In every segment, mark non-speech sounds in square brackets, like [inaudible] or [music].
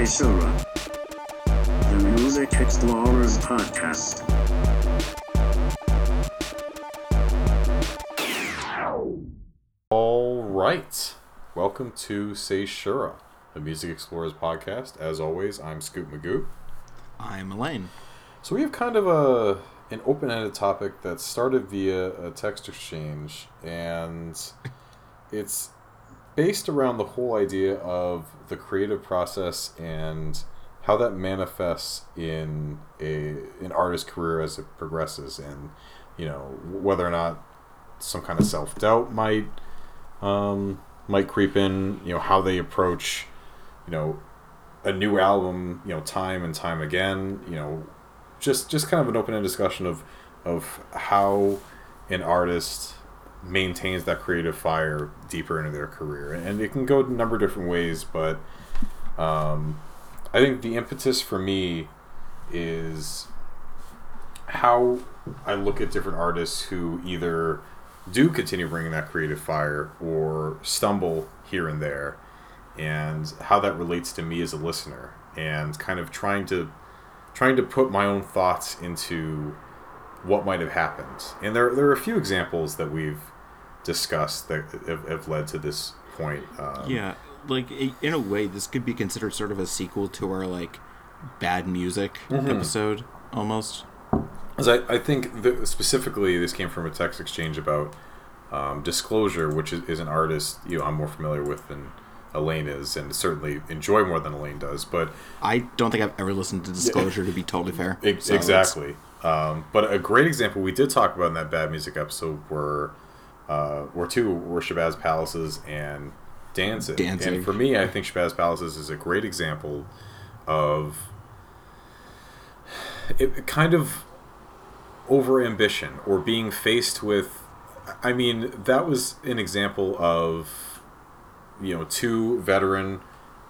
Seishura, the Music Explorers Podcast. All right. Welcome to Say Shura, the Music Explorers podcast. As always, I'm Scoot Magoo. I'm Elaine. So we have kind of a an open-ended topic that started via a text exchange and it's based around the whole idea of the creative process and how that manifests in a an artist's career as it progresses and you know whether or not some kind of self-doubt might um, might creep in you know how they approach you know a new album you know time and time again you know just just kind of an open-ended discussion of of how an artist maintains that creative fire deeper into their career. And it can go a number of different ways but um, i think the impetus for me is how i look at different artists who either do continue bringing that creative fire or stumble here and there and how that relates to me as a listener and kind of trying to trying to put my own thoughts into what might have happened. And there, there are a few examples that we've discussed that have, have led to this point um, Yeah, like in a way, this could be considered sort of a sequel to our like bad music episode, almost. 'Cause I, I think specifically this came from a text exchange about um, Disclosure, which is, is an artist you know I'm more familiar with than Elaine is, and certainly enjoy more than Elaine does. But I don't think I've ever listened to Disclosure to be totally fair. So exactly. Um, but a great example we did talk about in that bad music episode were uh, were two were Shabazz Palaces and Danzig. Danzig. And for me, I think Shabazz Palaces is a great example of it, it kind of over ambition or being faced with I mean, that was an example of you know, two veteran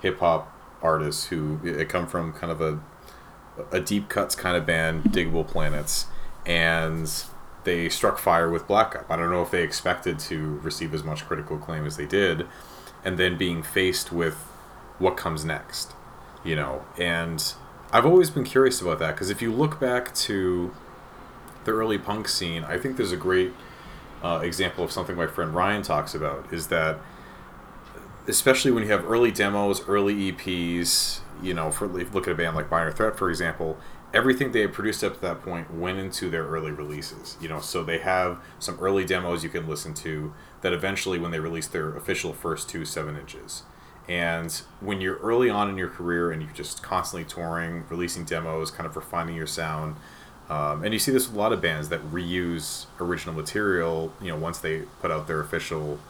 hip hop artists who come from kind of a a deep cuts kind of band, Diggable Planets, and they struck fire with Black Up. I don't know if they expected to receive as much critical acclaim as they did, and then being faced with what comes next, you know. And I've always been curious about that because if you look back to the early punk scene, I think there's a great uh, example of something my friend Ryan talks about is that especially when you have early demos, early EPs, you know, for look at a band like Minor Threat, for example, everything they had produced up to that point went into their early releases. You know, so they have some early demos you can listen to that eventually, when they release their official first two seven inches. And when you're early on in your career and you're just constantly touring, releasing demos, kind of refining your sound, um, and you see this with a lot of bands that reuse original material, you know, once they put out their official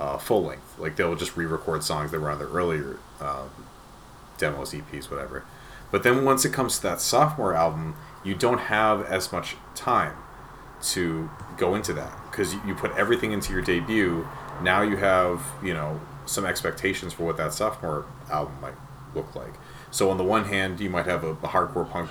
uh, full length. Like they'll just re-record songs that were on their earlier um, demos, EPs, whatever. But then once it comes to that sophomore album, you don't have as much time to go into that because you, put everything into your debut. Now you have you know some expectations for what that sophomore album might look like. So on the one hand, you might have a, a hardcore punk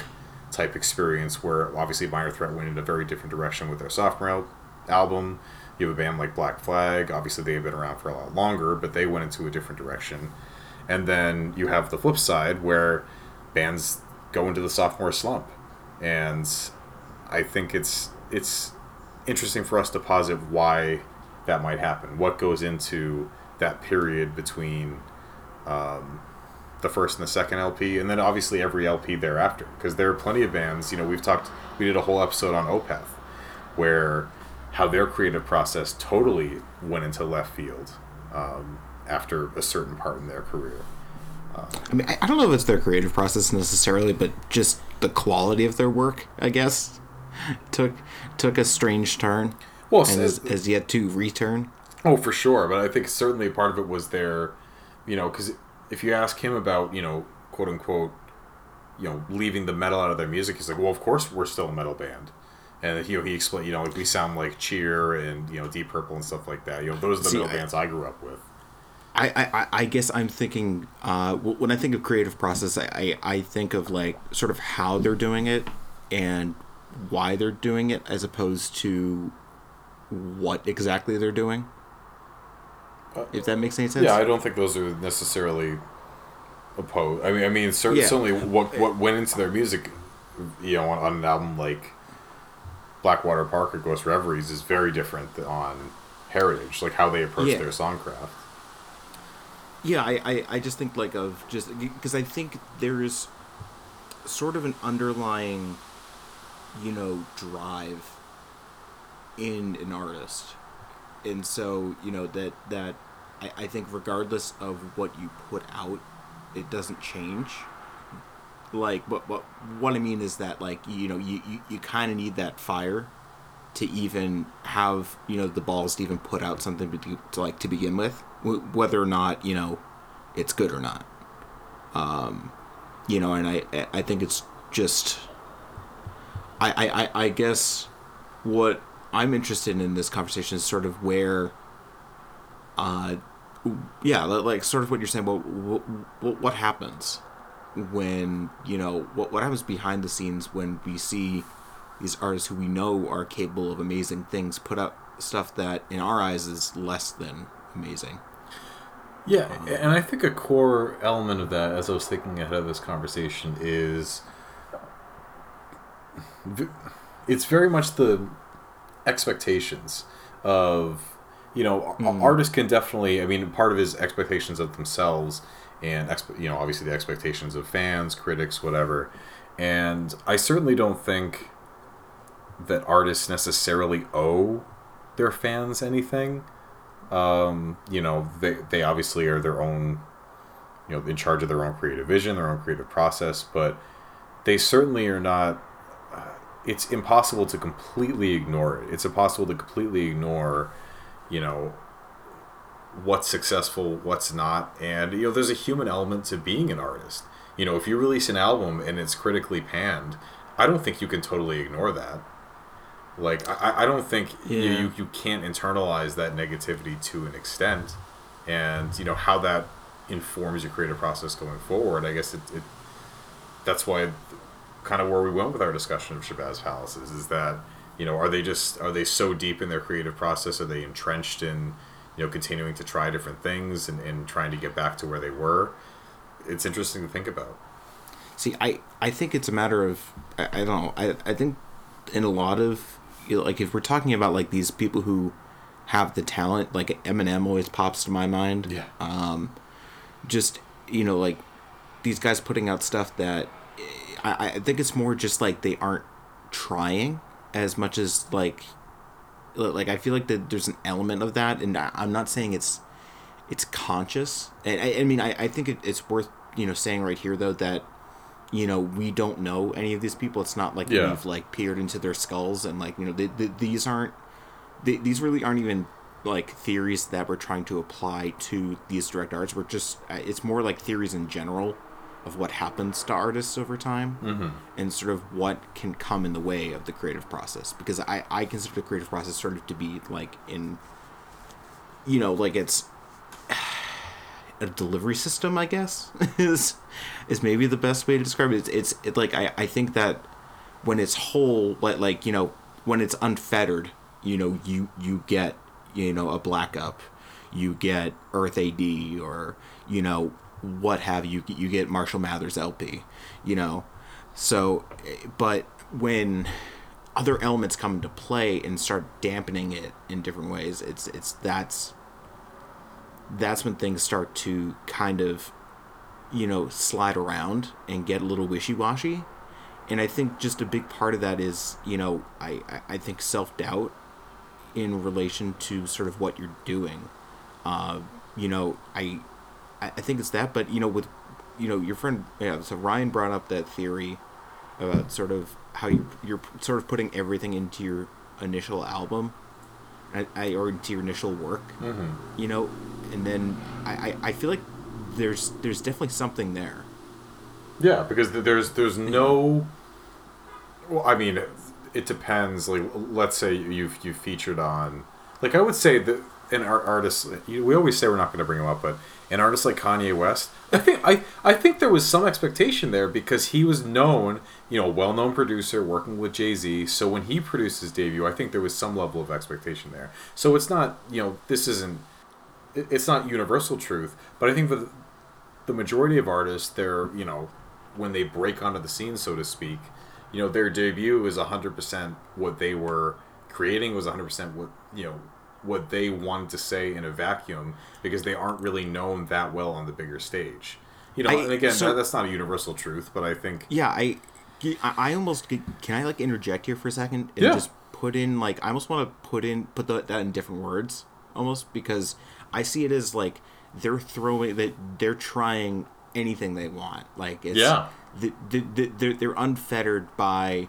type experience where obviously Minor Threat went in a very different direction with their sophomore al- album. You have a band like Black Flag. Obviously, they have been around for a lot longer, but they went into a different direction. And then you have the flip side where bands go into the sophomore slump, and I think it's it's interesting for us to posit why that might happen. What goes into that period between um, the first and the second LP, and then obviously every LP thereafter. Because there are plenty of bands. You know, we've talked. We did a whole episode on Opeth, where how their creative process totally went into left field um, after a certain part in their career. I mean, I I don't know if it's their creative process necessarily, but just the quality of their work, I guess, took took a strange turn Well, and has, has yet to return. Oh, for sure. But I think certainly part of it was their, you know, because if you ask him about, you know, quote unquote, you know, leaving the metal out of their music, he's like, well, of course we're still a metal band. And you know, he explained, you know, like we sound like Cheer and you know Deep Purple and stuff like that. You know, those are the See, metal I- bands I grew up with. I, I, I- guess I'm thinking uh, when I think of creative process, I, I, I think of like sort of how they're doing it and why they're doing it, as opposed to what exactly they're doing. if that makes any sense. Yeah, I don't think those are necessarily opposed. I mean, I mean, cer- Yeah. certainly what what went into their music, you know, on, on an album like Blackwater Park or Ghost Reveries is very different than on Heritage, like how they approach Yeah. their songcraft. Yeah, I, I, I just think like of just because I think there's sort of an underlying, you know, drive in an artist, and so you know that that I, I think regardless of what you put out, it doesn't change. Like, but what what I mean is that like you know you you, you kind of need that fire to even have you know the balls to even put out something to, to like to begin with w- whether or not you know it's good or not. Um you know and i i think it's just i i i, guess what i'm interested in this conversation is sort of where uh yeah like sort of what you're saying well what, what happens when you know what what happens behind the scenes when we see these artists who we know are capable of amazing things put up stuff that in our eyes is less than amazing Yeah, and I think a core element of that, as I was thinking ahead of this conversation, is it's very much the expectations of you know a- hmm. artists can definitely. I mean, part of his expectations of themselves, and expe- you know, obviously the expectations of fans, critics, whatever. And I certainly don't think that artists necessarily owe their fans anything um, you know, they they obviously are their own, you know, in charge of their own creative vision, their own creative process, but they certainly are not. Uh, it's impossible to completely ignore it. It's impossible to completely ignore, you know, what's successful, what's not, and you know, there's a human element to being an artist. You know, if you release an album and it's critically panned, I don't think you can totally ignore that. Like I, I don't think you, Yeah. you you can't internalize that negativity to an extent, and you know how that informs your creative process going forward. I guess it, it that's why kind of where we went with our discussion of Shabazz Palaces is that you know are they just are they so deep in their creative process? Are they entrenched in you know continuing to try different things and, and trying to get back to where they were? It's interesting to think about. See, I, I think it's a matter of I, I don't know. I, I think in a lot of you like if we're talking about like these people who have the talent, like Eminem always pops to my mind. Yeah. Um, just you know like these guys putting out stuff that I, I think it's more just like they aren't trying as much as like like I feel like that there's an element of that, and I, I'm not saying it's it's conscious. And I, I mean I, I think it, it's worth you know saying right here though that you know we don't know any of these people. It's not like Yeah. we've like peered into their skulls and like you know they, they, these aren't they, these really aren't even like theories that we're trying to apply to these direct arts. We're just uh, it's more like theories in general of what happens to artists over time Mm-hmm. and sort of what can come in the way of the creative process because I, I consider the creative process sort of to be like in you know like it's a delivery system i guess [laughs] is is maybe the best way to describe it. It's it's it, like I, I think that when it's whole like like you know when it's unfettered you know you you get you know a black up you get earth ad or you know what have you you get marshall mathers lp you know? So but when other elements come into play and start dampening it in different ways it's it's that's that's when things start to kind of you know slide around and get a little wishy-washy. And i think just a big part of that is you know i i, think self-doubt in relation to sort of what you're doing. Uh you know i i I think it's that but you know with you know your friend yeah so ryan brought up that theory about sort of how you you're sort of putting everything into your initial album I, I or into your initial work mm-hmm. you know and then I, I i feel like there's there's definitely something there Yeah, because there's there's no. Well, I mean, it depends. Like, let's say you've you featured on, like, I would say that an art artist. We always say we're not going to bring him up, but an artist like Kanye West, I think I I think there was some expectation there because he was known, you know, well known producer working with Jay Z. So when he produced his debut, I think there was some level of expectation there. So it's not, you know, this isn't. It's not universal truth, but I think the the majority of artists, they're you know, when they break onto the scene, so to speak, you know, their debut is hundred percent what they were creating was hundred percent what you know what they wanted to say in a vacuum because they aren't really known that well on the bigger stage. You know, I- and again, so- that, that's not a universal truth, but I think Yeah, I, I almost can I like interject here for a second and Yeah. just put in like I almost want to put in put the, that in different words almost because I see it as like they're throwing that they're trying anything they want like it's Yeah. the, the, the, they're, they're unfettered by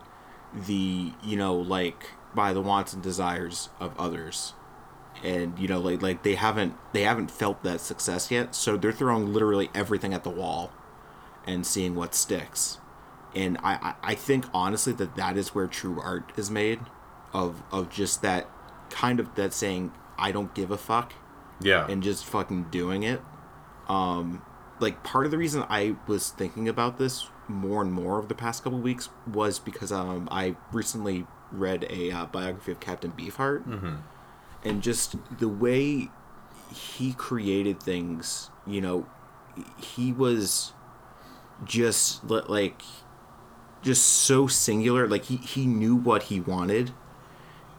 the you know like by the wants and desires of others and you know like like they haven't they haven't felt that success yet so they're throwing literally everything at the wall and seeing what sticks. And I, I I think honestly that that is where true art is made of of just that kind of that saying I don't give a fuck yeah, and just fucking doing it. Um, like part of the reason I was thinking about this more and more over the past couple weeks was because um, I recently read a uh, biography of Captain Beefheart, and just the way he created things. You know, he was just like just so singular. Like he he knew what he wanted,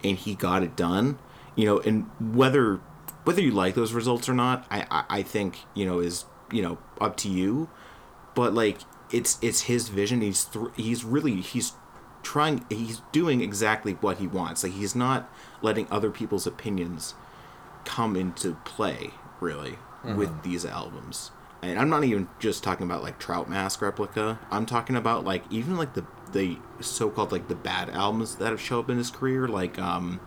and he got it done. You know, and whether whether you like those results or not, I I, I think you know is you know up to you. But like it's it's his vision. He's thr he's really he's trying he's doing exactly what he wants. Like he's not letting other people's opinions come into play really with these albums. And I'm not even just talking about like Trout Mask replica. I'm talking about like even like the the so-called like the bad albums that have shown up in his career, like um,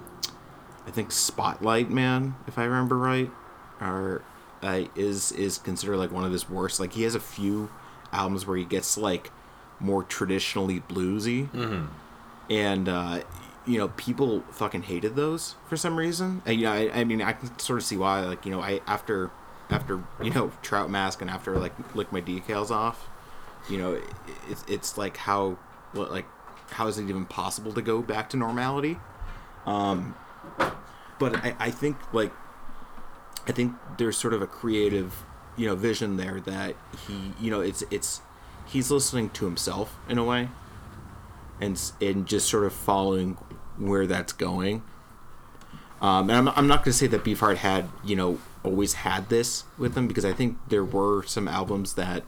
I think Spotlight Man, if I remember right, or uh, is is considered like one of his worst. Like he has a few albums where he gets like more traditionally bluesy, and uh, you know people fucking hated those for some reason. And, you know, I, I mean, I can sort of see why. Like you know, I after after you know Trout Mask and after like lick my decals off, you know, it, it's it's like how what like how is it even possible to go back to normality? Um, but I, I think like I think there's sort of a creative, you know, vision there that he, you know, it's it's he's listening to himself in a way, and and just sort of following where that's going. Um, and I'm, I'm not going to say that Beefheart had, you know, always had this with him because I think there were some albums that,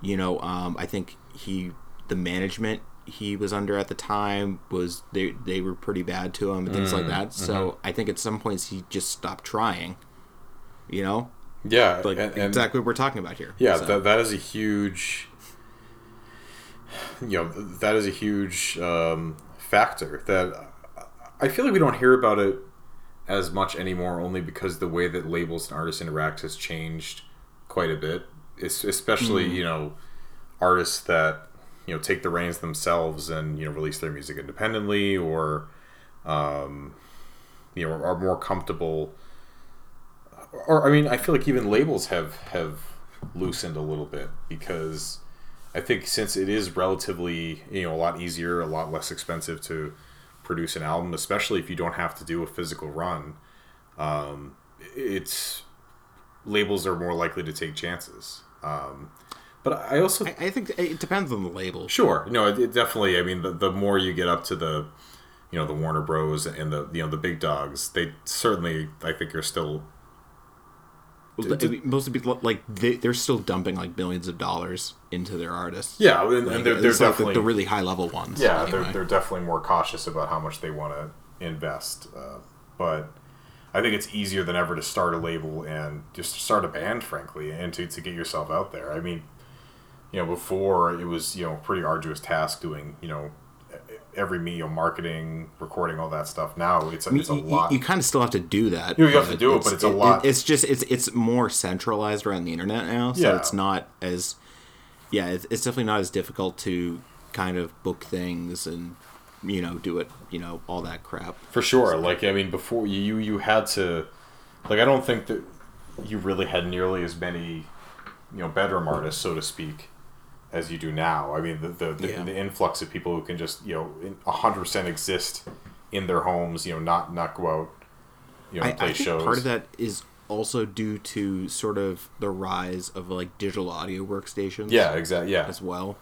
you know, um, I think he, the management he was under at the time was they they were pretty bad to him and things like that. So I think at some points he just stopped trying. You know, yeah, like and- and- exactly what we're talking about here. Yeah, So- that, that is a huge, you know, that is a huge um, factor that I feel like we don't hear about it as much anymore, only because the way that labels and artists interact has changed quite a bit. It's especially you know artists that you know take the reins themselves and you know release their music independently or um, you know are more comfortable or I mean, I feel like even labels have have loosened a little bit because I think since it is relatively you know a lot easier, a lot less expensive to produce an album, especially if you don't have to do a physical run. Um, it's labels are more likely to take chances. Um, but I also I, I think it depends on the label. Sure. No, it, it definitely. I mean, the, the more you get up to the, you know, the Warner Bros. and the you know the big dogs, they certainly I think are still. Most of people like they, they're still dumping like billions of dollars into their artists. Yeah, and, Like, and they're, they're least, like, definitely the, the really high level ones. yeah anyway. they're, they're definitely more cautious about how much they want to invest. Uh, but I think it's easier than ever to start a label and just start a band, frankly, and to, to get yourself out there. I mean, you know, before it was you know a pretty arduous task doing you know every media marketing, recording all that stuff. Now it's a, I mean, it's a you, lot. you kind of still have to do that. You have to do it, but it's a lot- it's just it's it's more centralized around the internet now, so Yeah. it's not as yeah, it's, it's definitely not as difficult to kind of book things and you know do it you know all that crap. For sure. Like I mean, before you you had to, like I don't think that you really had nearly as many, you know, bedroom artists, so to speak, as you do now. I mean, the the, the, Yeah. the influx of people who can just you know a hundred percent exist in their homes, you know, not not go out, you know, I, play I think shows. part of that is also due to sort of the rise of like digital audio workstations. Yeah, exactly. Yeah, as well.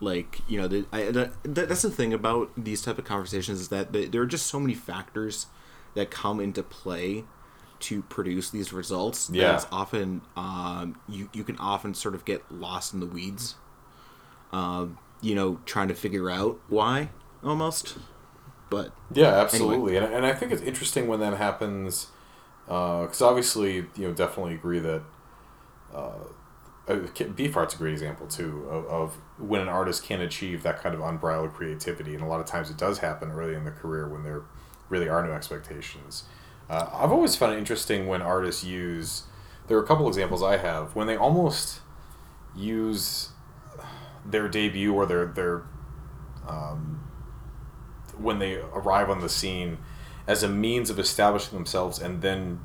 Like you know, the, I, the, that's the thing about these type of conversations is that the, there are just so many factors that come into play to produce these results. that Yeah. it's often um, you you can often sort of get lost in the weeds. Um, you know, trying to figure out why almost, but Yeah, absolutely, and, and I think it's interesting when that happens, because obviously, you know, definitely agree that uh, uh, Beefheart's a great example too of, of when an artist can achieve that kind of unbridled creativity, and a lot of times it does happen early in the career when there really are no expectations. Uh, I've always found it interesting when artists use. There are a couple examples I have when they almost use their debut or their their um, when they arrive on the scene as a means of establishing themselves and then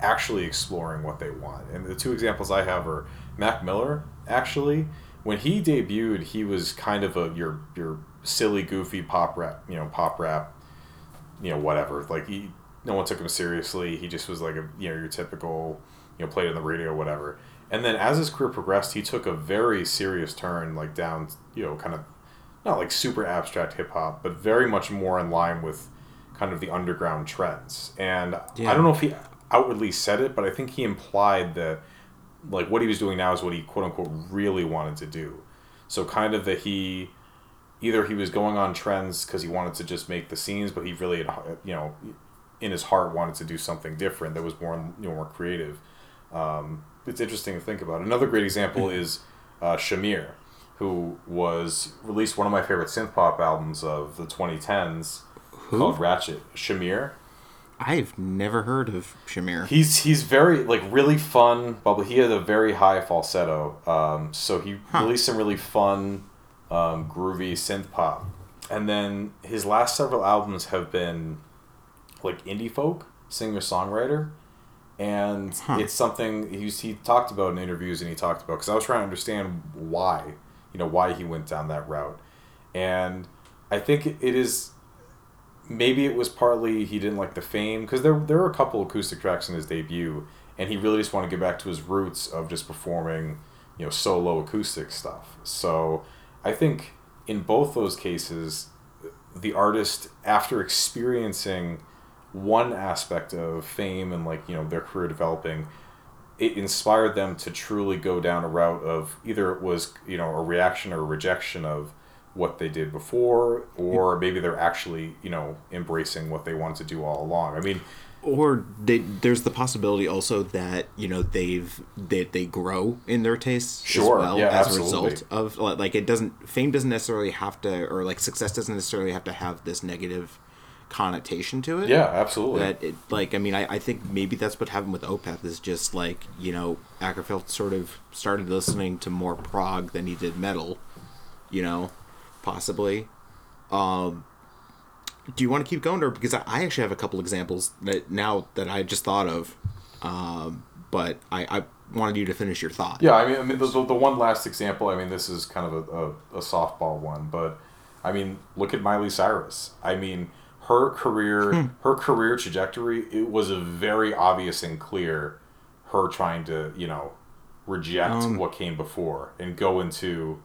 actually exploring what they want. And the two examples I have are Mac Miller. Actually, when he debuted, he was kind of a your your silly, goofy pop rap, you know, pop rap, you know, whatever. Like he, no one took him seriously. He just was like a you know your typical, you know, played on the radio, whatever. And then as his career progressed, he took a very serious turn, like down, you know, kind of not like super abstract hip hop, but very much more in line with kind of the underground trends. And Yeah. I don't know if he outwardly said it, but I think he implied that like what he was doing now is what he quote unquote really wanted to do. So kind of that he either he was going on trends because he wanted to just make the scenes, but he really had, you know in his heart wanted to do something different that was more you know more creative. Um, it's interesting to think about. Another great example is uh, Shamir, who was released one of my favorite synth pop albums of the 2010s who? called Ratchet. Shamir. I've never heard of Shamir. He's he's very like really fun, but he had a very high falsetto. Um, so he released some really fun, um, groovy synth pop, and then his last several albums have been like indie folk singer songwriter, and it's something he's he talked about in interviews and he talked about because I was trying to understand why you know why he went down that route, and I think it is maybe it was partly he didn't like the fame because there there were a couple acoustic tracks in his debut, and he really just wanted to get back to his roots of just performing, you know, solo acoustic stuff. So I think in both those cases, the artist after experiencing one aspect of fame and like you know their career developing it inspired them to truly go down a route of either it was you know a reaction or a rejection of what they did before or maybe they're actually you know embracing what they wanted to do all along. I mean or they, there's the possibility also that you know they've that they grow in their tastes Sure, as well yeah, as absolutely. a result of like it doesn't fame doesn't necessarily have to or like success doesn't necessarily have to have this negative connotation to it yeah absolutely that it like i mean I, I think maybe that's what happened with opeth is just like you know akerfeldt sort of started listening to more prog than he did metal you know possibly um do you want to keep going or because i, I actually have a couple examples that now that i just thought of um but i i wanted you to finish your thought Yeah, I mean, I mean, the, the, one last example. I mean, this is kind of a, a, a softball one, but I mean, look at Miley Cyrus. I mean, her career, Hmm. her career trajectory. It was a very obvious and clear her trying to, you know, reject Um, what came before and go into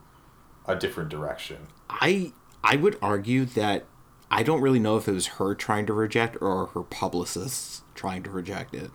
a different direction. I I would argue that I don't really know if it was her trying to reject or her publicists trying to reject it.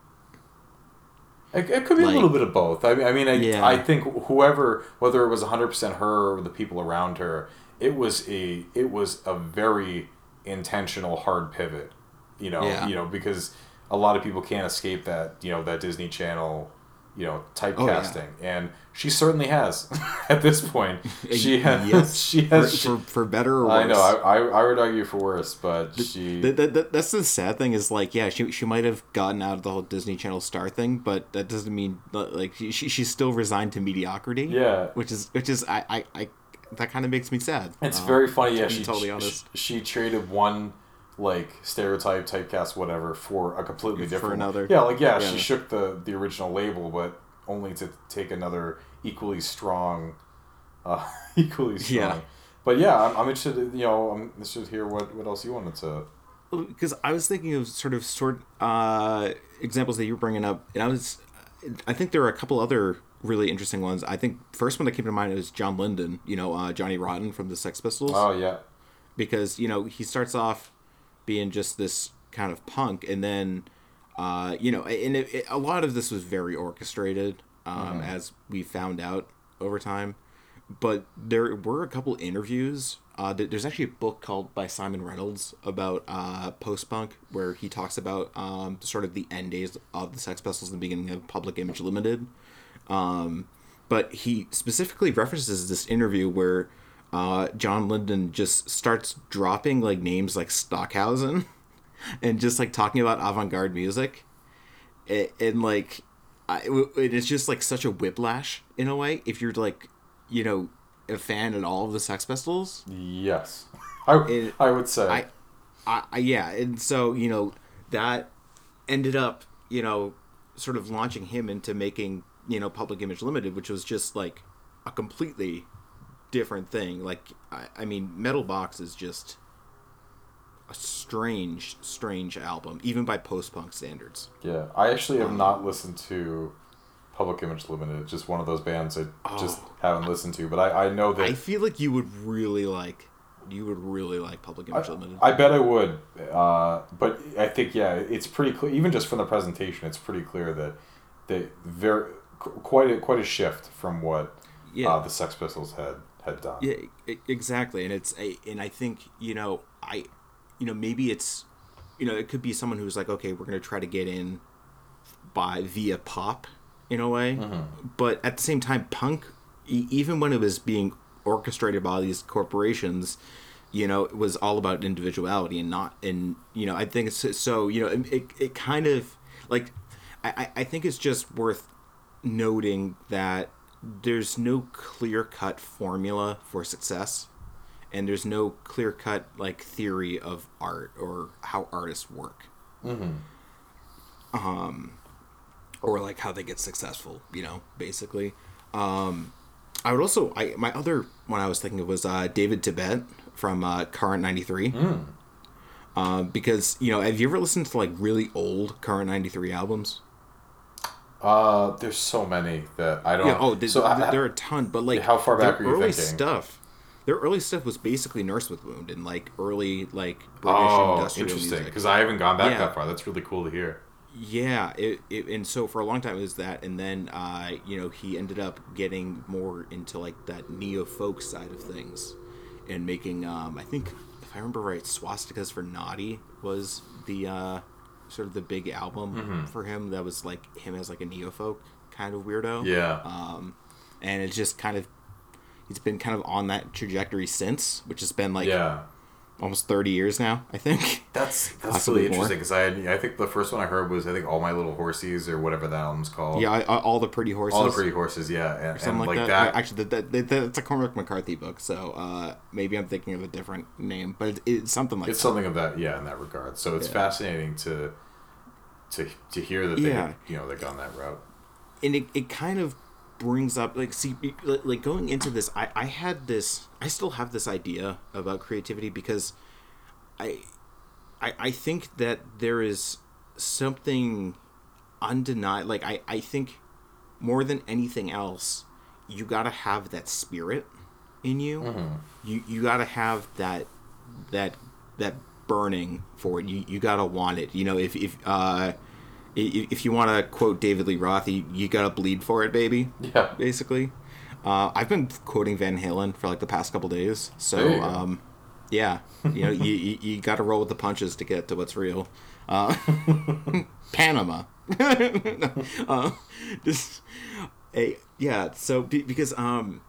It, it could be Like- a little bit of both. I mean, I mean, I, Yeah. I think whoever, whether it was hundred percent her or the people around her, it was a it was a very intentional hard pivot. You know, Yeah. you know, because a lot of people can't escape that you know that Disney Channel, you know, oh, typecasting, and she certainly has [laughs] at this point. [laughs] She has. yes, [laughs] She for, has. for, for better or worse. I know. I, I, I would argue for worse, but she. Th- th- th- that's the sad thing is like yeah she, she might have gotten out of the whole Disney Channel star thing but that doesn't mean like she, she- she's still resigned to mediocrity Yeah. which is which is I I, I that kind of makes me sad It's Um, very funny. Yeah, to she, totally honest She, traded one like stereotype, typecast, whatever, for a completely For different one. another. Yeah, like yeah, Yeah. she shook the the original label, but only to take another equally strong, [laughs] uh, equally strong. Yeah. But yeah, I'm, I'm interested. You know, I'm interested to hear what what else you wanted to because I was thinking of sort of sort uh, examples that you were bringing up, and I was, I think there are a couple other really interesting ones. I think first one that came to mind is John Lydon, you know, uh, Johnny Rotten from the Sex Pistols, Oh yeah. because you know he starts off being just this kind of punk, and then, uh, you know, and it, it, a lot of this was very orchestrated, um, as we found out over time. But there were a couple interviews. Uh, there's actually a book called by Simon Reynolds about uh, post punk, where he talks about um, sort of the end days of the Sex Pistols and the beginning of Public Image Limited. Um, but he specifically references this interview where uh, John Lydon just starts dropping like names like Stockhausen [laughs] and just like talking about avant-garde music and, and like I, it- it's just like such a whiplash in a way if you're like you know a fan at all of the Sex Pistols Yes. I, It- I would say. I, I, I yeah, and so you know that ended up you know sort of launching him into making you know Public Image Limited, which was just like a completely different thing. Like I, I mean, Metal Box is just a strange, strange album, even by post punk standards. Yeah, I actually have not listened to Public Image Limited. It's just one of those bands I just haven't listened to. But I, I know that I feel like you would really like, you would really like Public Image Limited. I bet I would. Uh, but I think yeah, it's pretty clear. Even just from the presentation, it's pretty clear that they very quite a, quite a shift from what Yeah. uh, the Sex Pistols had had done. Yeah, exactly, and it's a, and I think you know I, you know maybe it's, you know it could be someone who's like okay we're gonna try to get in, by via pop, in a way, but at the same time punk, even when it was being orchestrated by these corporations, you know it was all about individuality and not and you know I think it's so you know it it, it kind of like I- I think it's just worth noting that there's no clear cut formula for success and there's no clear cut like theory of art or how artists work. Um or like how they get successful you know basically. Um i would also i my other one i was thinking of was uh david tibet from uh current 93 um because you know have you ever listened to like really old current 93 albums Uh, there's so many that I don't. Yeah. Oh, th- so th- I- there are a ton, but like how far back are you early thinking? stuff. Their early stuff was basically Nurse with Wound and like early like British oh, industrial interesting. Because I haven't gone back Yeah. that far. That's really cool to hear. Yeah, it, it and so for a long time it was that, and then uh, you know he ended up getting more into like that neo folk side of things, and making um, I think if I remember right, Swastikas for Noddy was the uh, sort of the big album Mm-hmm. for him that was like him as like a neo folk kind of weirdo. Yeah. um, and it's just kind of he's been kind of on that trajectory since, which has been like yeah. Almost thirty years now, I think. That's that's Possibly really interesting because I had, I think the first one I heard was I think all my little horsies or whatever that album's called. Yeah, I, I, all the pretty horses. All the pretty horses, yeah, and, something and like, like, that. that. Actually, that, that, that, it's a Cormac McCarthy book, so uh, maybe I'm thinking of a different name, but it, it's something like it's that. something of that, yeah, in that regard. So it's Yeah. fascinating to to to hear that they Yeah. you know they gone that route. and it, it kind of brings up like see like going into this I, I had this i still have this idea about creativity because i i, I think that there is something undeniable like I, I think more than anything else you gotta have that spirit in you. You you gotta have that that that burning for it. You, you gotta want it. You know if if uh if you want to quote David Lee Roth, you, you gotta bleed for it, baby. Yeah. Basically, uh, I've been quoting Van Halen for like the past couple days. So, There you go. um, yeah, you know, you, you, you got to roll with the punches to get to what's real. Uh, [laughs] Panama. [laughs] uh, this, a, yeah. So be, because um,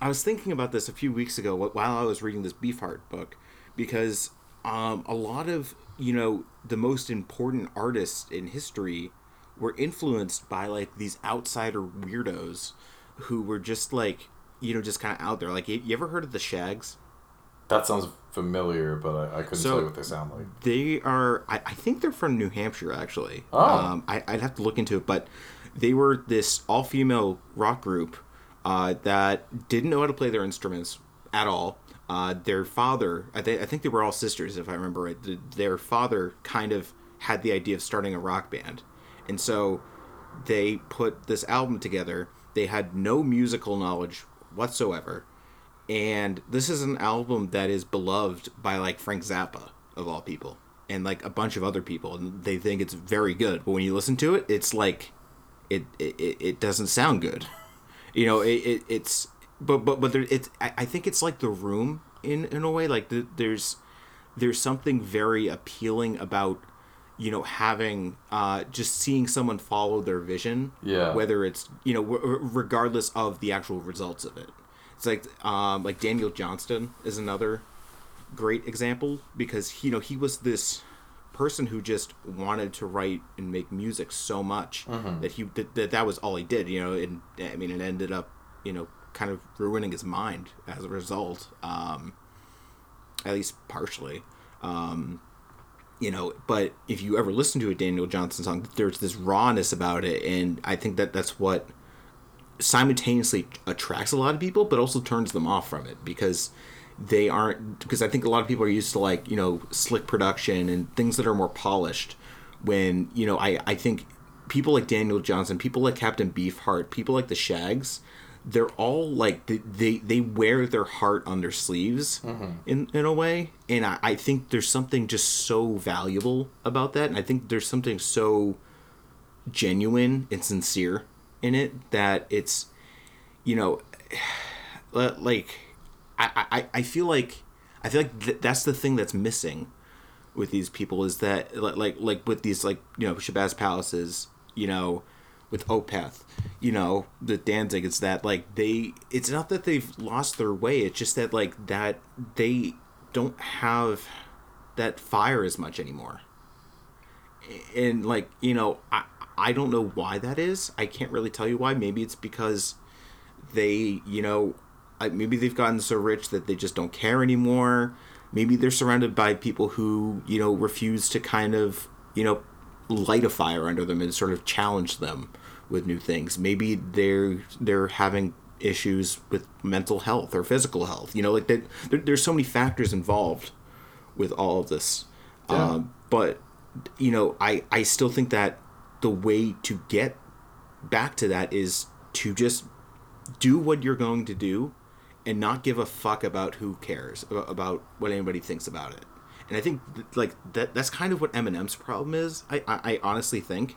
I was thinking about this a few weeks ago while I was reading this Beefheart book, because um, a lot of you know the most important artists in history were influenced by like these outsider weirdos who were just like you know just kind of out there. Like you, ever heard of the Shags? That sounds familiar, but I, I couldn't So- tell you what they sound like. They are. I, I think they're from New Hampshire, actually. Oh. Um, I, I'd have to look into it, but they were this all-female rock group uh, that didn't know how to play their instruments at all. Uh, their father, I, th- I think they were all sisters, if I remember right. th- Their father kind of had the idea of starting a rock band. And so they put this album together. They had no musical knowledge whatsoever. And this is an album that is beloved by like Frank Zappa, of all people, and like a bunch of other people. And they think it's very good. But when you listen to it, it's like, it, it, it doesn't sound good. [laughs] You know, it, it it's but but but there, it's I, I think it's like the room in in a way like the, there's there's something very appealing about you know having uh just seeing someone follow their vision Yeah. whether it's you know w- regardless of the actual results of it it's like um like Daniel Johnston is another great example because he, you know he was this person who just wanted to write and make music so much that he that, that that was all he did you know and i mean it ended up you know kind of ruining his mind as a result um at least partially um you know but if you ever listen to a daniel johnston song there's this rawness about it and i think that that's what simultaneously attracts a lot of people but also turns them off from it because they aren't because I think a lot of people are used to like you know slick production and things that are more polished. When you know I I think people like Daniel Johnston, people like Captain Beefheart, people like the Shags, they're all like they they, they wear their heart on their sleeves mm-hmm. in in a way, and I, I think there's something just so valuable about that, and I think there's something so genuine and sincere in it that it's you know [sighs] like I, I, I feel like I feel like th- that's the thing that's missing with these people is that like like with these like you know Shabazz Palaces you know with Opeth you know the Danzig it's that like they it's not that they've lost their way it's just that like that they don't have that fire as much anymore. And like you know I I don't know why that is. I can't really tell you why. Maybe it's because they you know maybe they've gotten so rich that they just don't care anymore. Maybe they're surrounded by people who you know refuse to kind of you know light a fire under them and sort of challenge them with new things. Maybe they're they're having issues with mental health or physical health you know like that there, there's so many factors involved with all of this. Um, but you know i i still think that the way to get back to that is to just do what you're going to do and not give a fuck about who cares about, about what anybody thinks about it. And i think th- like that that's kind of what eminem's problem is i i, I honestly think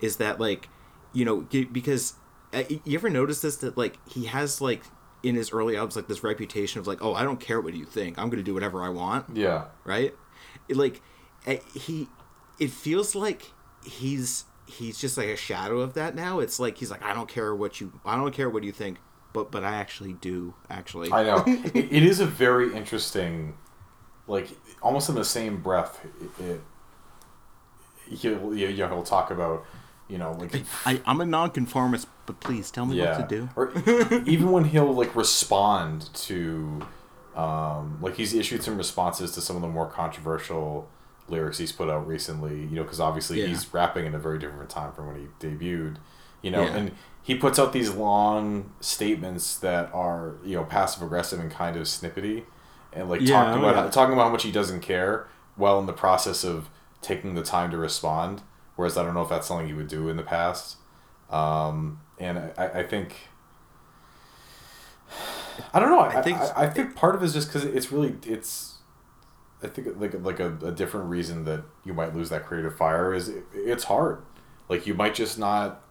is that like you know because uh, you ever notice this that like he has like in his early albums like this reputation of like oh i don't care what you think i'm gonna do whatever i want Yeah. right? It, like eh, he, it feels like he's he's just like a shadow of that now. It's like he's like I don't care what you I don't care what you think, but but I actually do actually. I know. [laughs] it, it is a very interesting, like almost in the same breath. It, it he'll you know, he'll talk about you know like I, I'm a nonconformist, but please tell me yeah what to do. or even when he'll like respond to um like he's issued some responses to some of the more controversial lyrics he's put out recently you know because obviously Yeah. he's rapping in a very different time from when he debuted you know Yeah. and he puts out these long statements that are you know passive aggressive and kind of snippety and like talking oh, about talking about how much he doesn't care while in the process of taking the time to respond whereas i don't know if that's something you would do in the past um, and I, I think I don't know. I, I think- I, I think part of it is just because it's really it's. I think like like a, a different reason that you might lose that creative fire is it, it's hard. Like you might just not.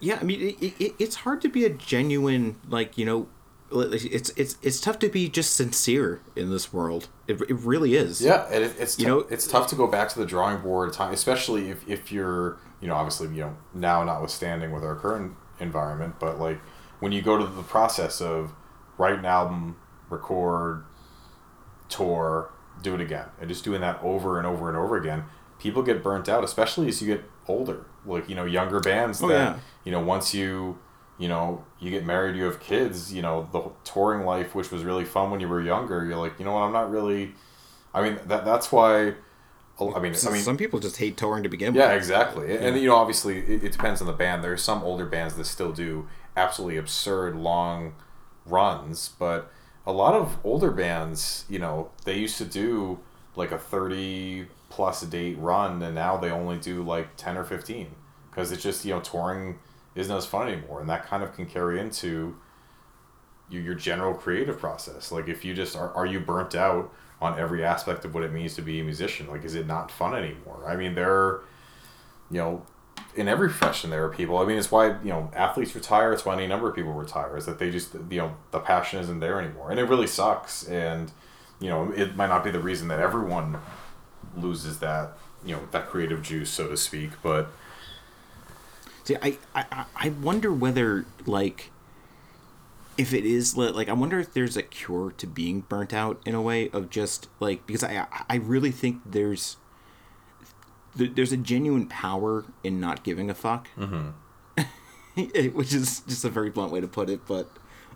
Yeah, I mean, it, it, it's hard to be a genuine, like you know, it's it's it's tough to be just sincere in this world. It, it really is. Yeah, and it, it's You know- it's tough to go back to the drawing board time, especially if if you're you know obviously you know now notwithstanding with our current environment, but like when you go to the process of write an album, record, tour, do it again, and just doing that over and over and over again, people get burnt out, especially as you get older. Like you know, younger bands Oh, that yeah. you know once you you know you get married, you have kids. You know, the touring life, which was really fun when you were younger, you're like, you know what, I'm not really. I mean that that's why. I mean, I mean, some people just hate touring to begin with. yeah, with. exactly. And you know, obviously, it, it depends on the band. There are some older bands that still do absolutely absurd long runs, but a lot of older bands, you know, they used to do like a 30 plus date run and now they only do like 10 or 15 because it's just, you know, touring isn't as fun anymore and that kind of can carry into your, your general creative process. Like if you just are are you burnt out on every aspect of what it means to be a musician? Like is it not fun anymore? I mean, there are, you know, in every profession there are people. I mean, it's why you know athletes retire. It's why any number of people retire. Is that they just you know the passion isn't there anymore, and it really sucks. And you know, it might not be the reason that everyone loses that you know that creative juice, so to speak. But See, I, I, I wonder whether like if it is like I wonder if there's a cure to being burnt out in a way of just like because I I really think there's there's a genuine power in not giving a fuck, [laughs] which is just a very blunt way to put it, but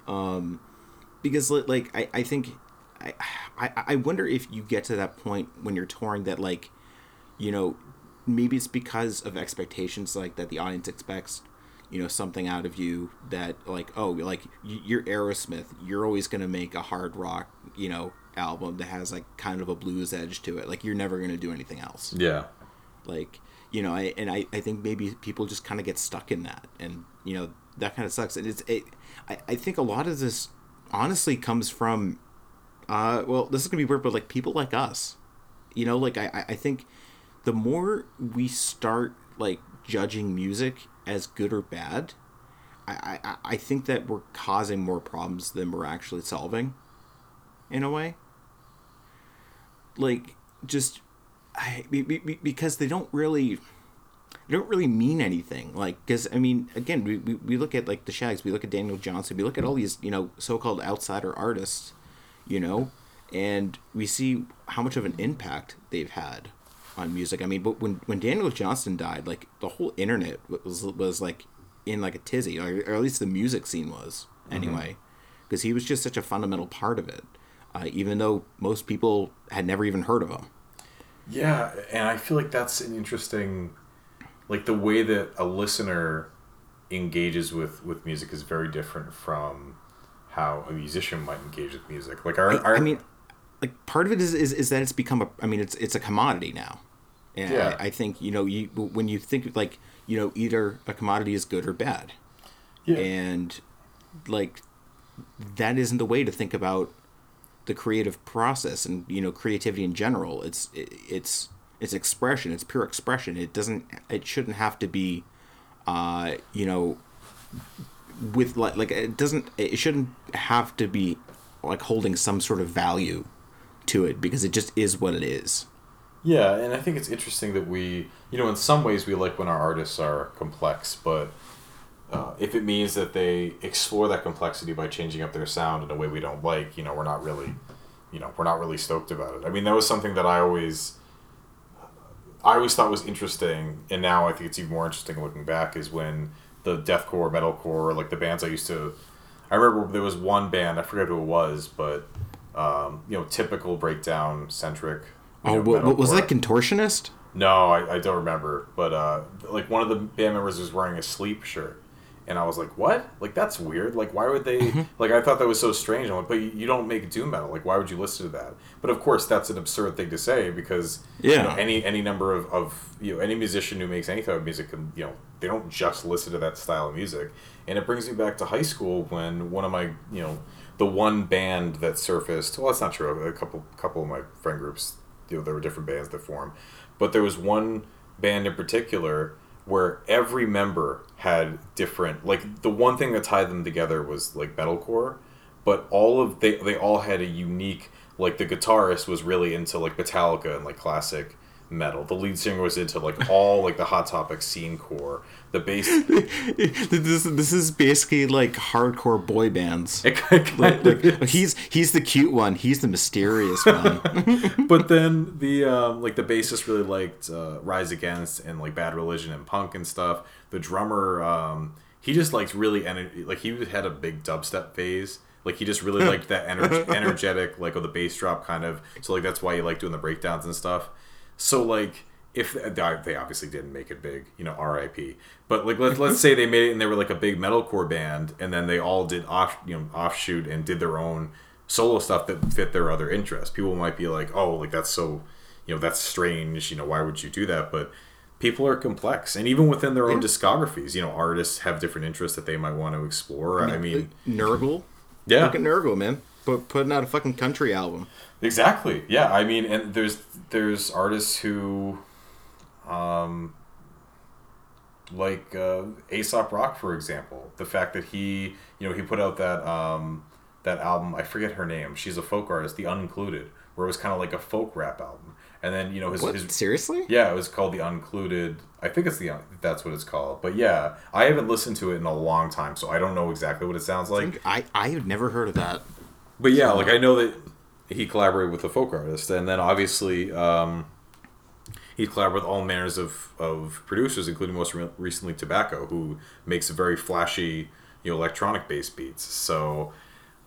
um, because like I I think I I I wonder if you get to that point when you're touring that like you know maybe it's because of expectations like that the audience expects you know something out of you that like oh like you're Aerosmith. You're always going to make a hard rock you know album that has like kind of a blues edge to it. Like you're never going to do anything else. Yeah, like you know I and I, I think maybe people just kind of get stuck in that. And you know that kind of sucks. And it's it, I, I think a lot of this honestly comes from uh well this is gonna be weird but like people like us. You know like I I- I think the more we start like judging music as good or bad I I, I think that we're causing more problems than we're actually solving in a way. Like just I, be- be- because they don't really they don't really mean anything. Like because i mean again we, we, we look at like the Shaggs we look at daniel johnston we look at all these you know so-called outsider artists you know and we see how much of an impact they've had on music i mean but when when daniel johnston died like the whole internet was was like in like a tizzy or, or at least the music scene was anyway because he was just such a fundamental part of it uh, even though most people had never even heard of him yeah, and I feel like that's an interesting, like the way that a listener engages with with music is very different from how a musician might engage with music. Like our, our I mean, like part of it is, is is that it's become a. I mean, it's it's a commodity now, and Yeah. I, I think you know you when you think like you know either a commodity is good or bad, yeah. and like that isn't the way to think about the creative process and you know creativity in general. It's it, it's it's expression. It's pure expression. It doesn't. It shouldn't have to be, uh, you know, with like like it doesn't. It shouldn't have to be like holding some sort of value to it because it just is what it is. Yeah, and I think it's interesting that we, you know, in some ways we like when our artists are complex, but uh, if it means that they explore that complexity by changing up their sound in a way we don't like, you know, we're not really, you know, we're not really stoked about it. I mean, that was something that I always, I always thought was interesting, and now I think it's even more interesting looking back is when the deathcore, metalcore, like the bands I used to, I remember there was one band I forget who it was, but um, you know, typical breakdown centric. You Oh, what, was that contortionist? No, I, I don't remember. But uh, like one of the band members was wearing a sleep shirt, and I was like, "What? Like that's weird. Like why would they? Mm-hmm. like I thought that was so strange. I'm like, but you, you don't make doom metal. Like why would you listen to that? But of course, that's an absurd thing to say because you Yeah. know, any any number of, of you know any musician who makes any type of music can you know they don't just listen to that style of music. And it brings me back to high school when one of my you know the one band that surfaced. Well, that's not true. A couple couple of my friend groups you know there were different bands that formed, but there was one band in particular where every member had different like the one thing that tied them together was like metalcore, but all of they they all had a unique like the guitarist was really into like Metallica and like classic metal. The lead singer was into like all like the Hot Topic scene core. The bass [laughs] this this is basically like hardcore boy bands. it kind Like, like, he's he's the cute one. He's the mysterious one. [laughs] [laughs] but then the um, like the bassist really liked uh, Rise Against and like Bad Religion and punk and stuff. The drummer, um, he just liked really energy. like he had a big dubstep phase. Like he just really liked that ener- energetic like of the bass drop kind of. So like that's why he liked doing the breakdowns and stuff. So like if they obviously didn't make it big, you know, R.I.P. But like let's let's say they made it and they were like a big metalcore band, and then they all did off you know offshoot and did their own solo stuff that fit their other interests. People might be like, "Oh, like that's so, you know, that's strange. You know, why would you do that?" But people are complex, and even within their own Yeah. discographies, you know, artists have different interests that they might want to explore. I mean, Nergal. yeah, Look at Nergal, man. But putting out a fucking country album. Exactly. Yeah. I mean, and there's there's artists who, um, like uh, Aesop Rock, for example. The fact that he, you know, he put out that um, that album. I forget her name. She's a folk artist, The Uncluded, where it was kind of like a folk rap album. And then you know his, What? his Seriously? yeah, it was called The Uncluded. I think it's the that's what it's called. But yeah, I haven't listened to it in a long time, so I don't know exactly what it sounds like. I, I had never heard of that. But yeah, like I know that he collaborated with a folk artist, and then obviously um, he collaborated with all manners of, of producers, including most re- recently Tobacco, who makes very flashy, you know, electronic based beats. So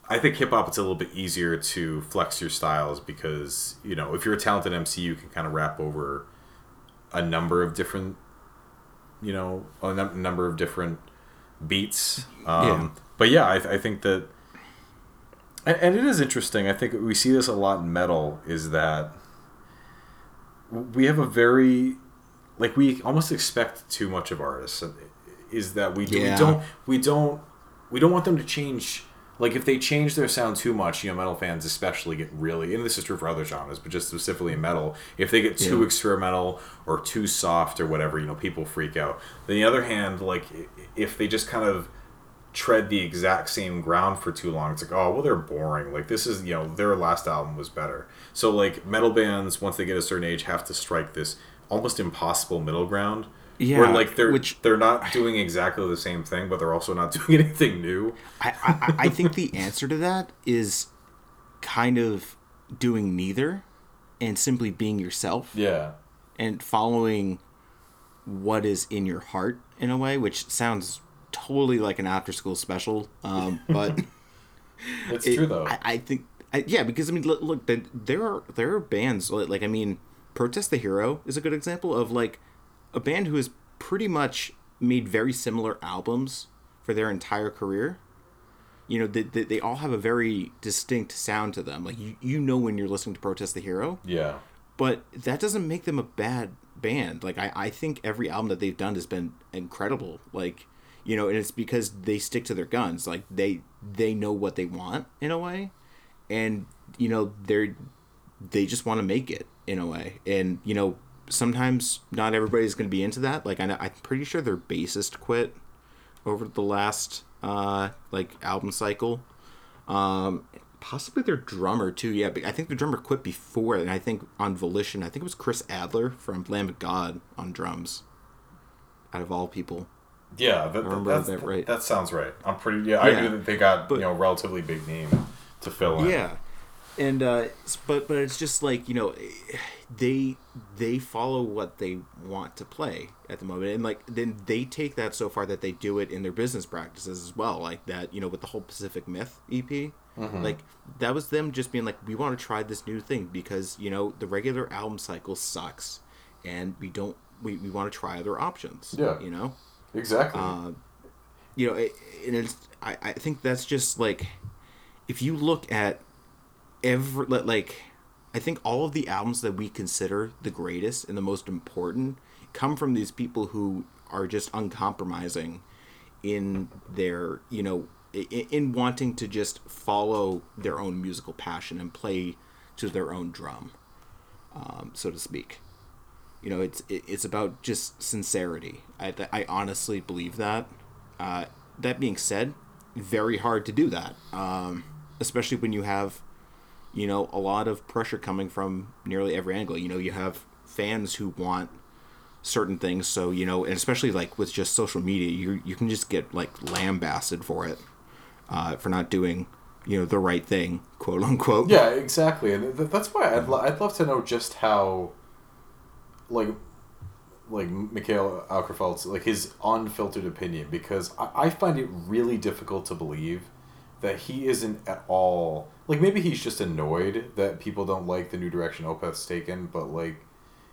I think hip hop it's a little bit easier to flex your styles because you know if you're a talented MC, you can kind of rap over a number of different, you know, a num- number of different beats. Um, Yeah. But yeah, I, I think that and, and it is interesting. I think we see this a lot in metal. Is that we have a very like we almost expect too much of artists. Is that we, do, Yeah. we don't we don't we don't want them to change. Like if they change their sound too much, you know, metal fans especially get really, and this is true for other genres, but just specifically in metal, if they get too Yeah. experimental or too soft or whatever, you know, people freak out. On the other hand, like if they just kind of tread the exact same ground for too long. It's like, oh, well, they're boring. Like this is, you know, their last album was better. So like metal bands, once they get a certain age, have to strike this almost impossible middle ground. Yeah, where like they're which- they're not doing exactly the same thing, but they're also not [laughs] doing anything new. I, I, I think the answer to that is kind of doing neither and simply being yourself Yeah. and following what is in your heart in a way, which sounds totally like an after school special. Um, [laughs] but It's it- true though. I, I think, I, yeah, because I mean, look, look the- there are there are bands like, like I mean, Protest the Hero is a good example of like a band who has pretty much made very similar albums for their entire career. You know, they, they, they all have a very distinct sound to them. Like you, you know when you're listening to Protest the Hero, yeah. but that doesn't make them a bad band like I, I think every album that they've done has been incredible like you know and it's because they stick to their guns. Like they they know what they want in a way. And you know they're they just want to make it in a way. And you know sometimes not everybody's going to be into that. Like I know, i'm pretty sure their bassist quit over the last uh like album cycle. Um possibly their drummer too. Yeah but i think the drummer quit before and i think on volition i think it was chris adler from lamb of god on drums out of all people Yeah, that, remember that right. that sounds right. I'm pretty. Yeah, I knew that they got But- you know relatively big name to fill in. yeah and uh but but it's just like you know they they follow what they want to play at the moment and like then they take that so far that they do it in their business practices as well like that you know with the whole pacific myth ep like that was them just being like we want to try this new thing because you know the regular album cycle sucks and we don't we, we want to try other options Yeah. you know exactly. you know, it, and it's I, I think that's just like if you look at every li- like I think all of the albums that we consider the greatest and the most important come from these people who are just uncompromising in their you know in, in wanting to just follow their own musical passion and play to their own drum um, so to speak you know it's it, it's about just sincerity. I i honestly believe that. Uh, that being said very hard to do that um, especially when you have you know a lot of pressure coming from nearly every angle. You know you have fans who want certain things. So you know and especially like with just social media you you can just get like lambasted for it uh, for not doing you know the right thing quote unquote. Yeah, exactly, and th- that's why I'd, lo- I'd love to know just how, like, like Mikael Akerfeldt's like his unfiltered opinion because I, I find it really difficult to believe that he isn't at all like maybe he's just annoyed that people don't like the new direction Opeth's taken, but like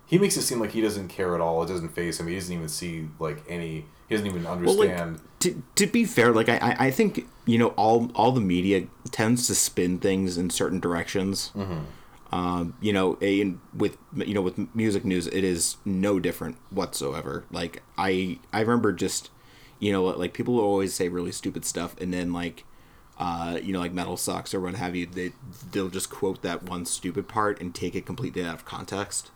he makes it seem like he doesn't care at all. It doesn't face him. He doesn't even see like any. He doesn't even Well, understand. like, to, to be fair, like I, I- I think you know all all the media tends to spin things in certain directions. Mm-hmm. Um, you know, in with you know with music news, it is no different whatsoever. Like I I remember just you know like people will always say really stupid stuff, and then like uh, you know like metal sucks or what have you. They they'll just quote that one stupid part and take it completely out of context.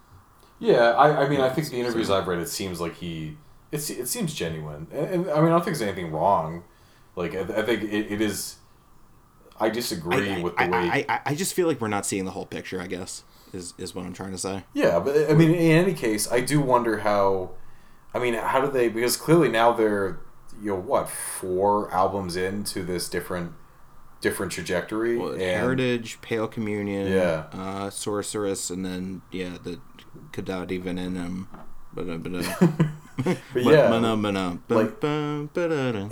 Yeah, I, I mean, I think the interviews I've read, it seems like he, it's, it seems genuine, and, and I mean, I don't think there's anything wrong. Like, I, I think it, it is. I disagree I, with the I, way. I, I, I just feel like we're not seeing the whole picture. I guess is is what I'm trying to say. Yeah, but I mean, in any case, I do wonder how. I mean, how do they? Because clearly now they're, you know, what four albums into this different, different trajectory. Well, and- Heritage, Pale Communion, Yeah. uh, Sorceress, and then yeah, the Cauda Venenum. But [laughs] but yeah, like,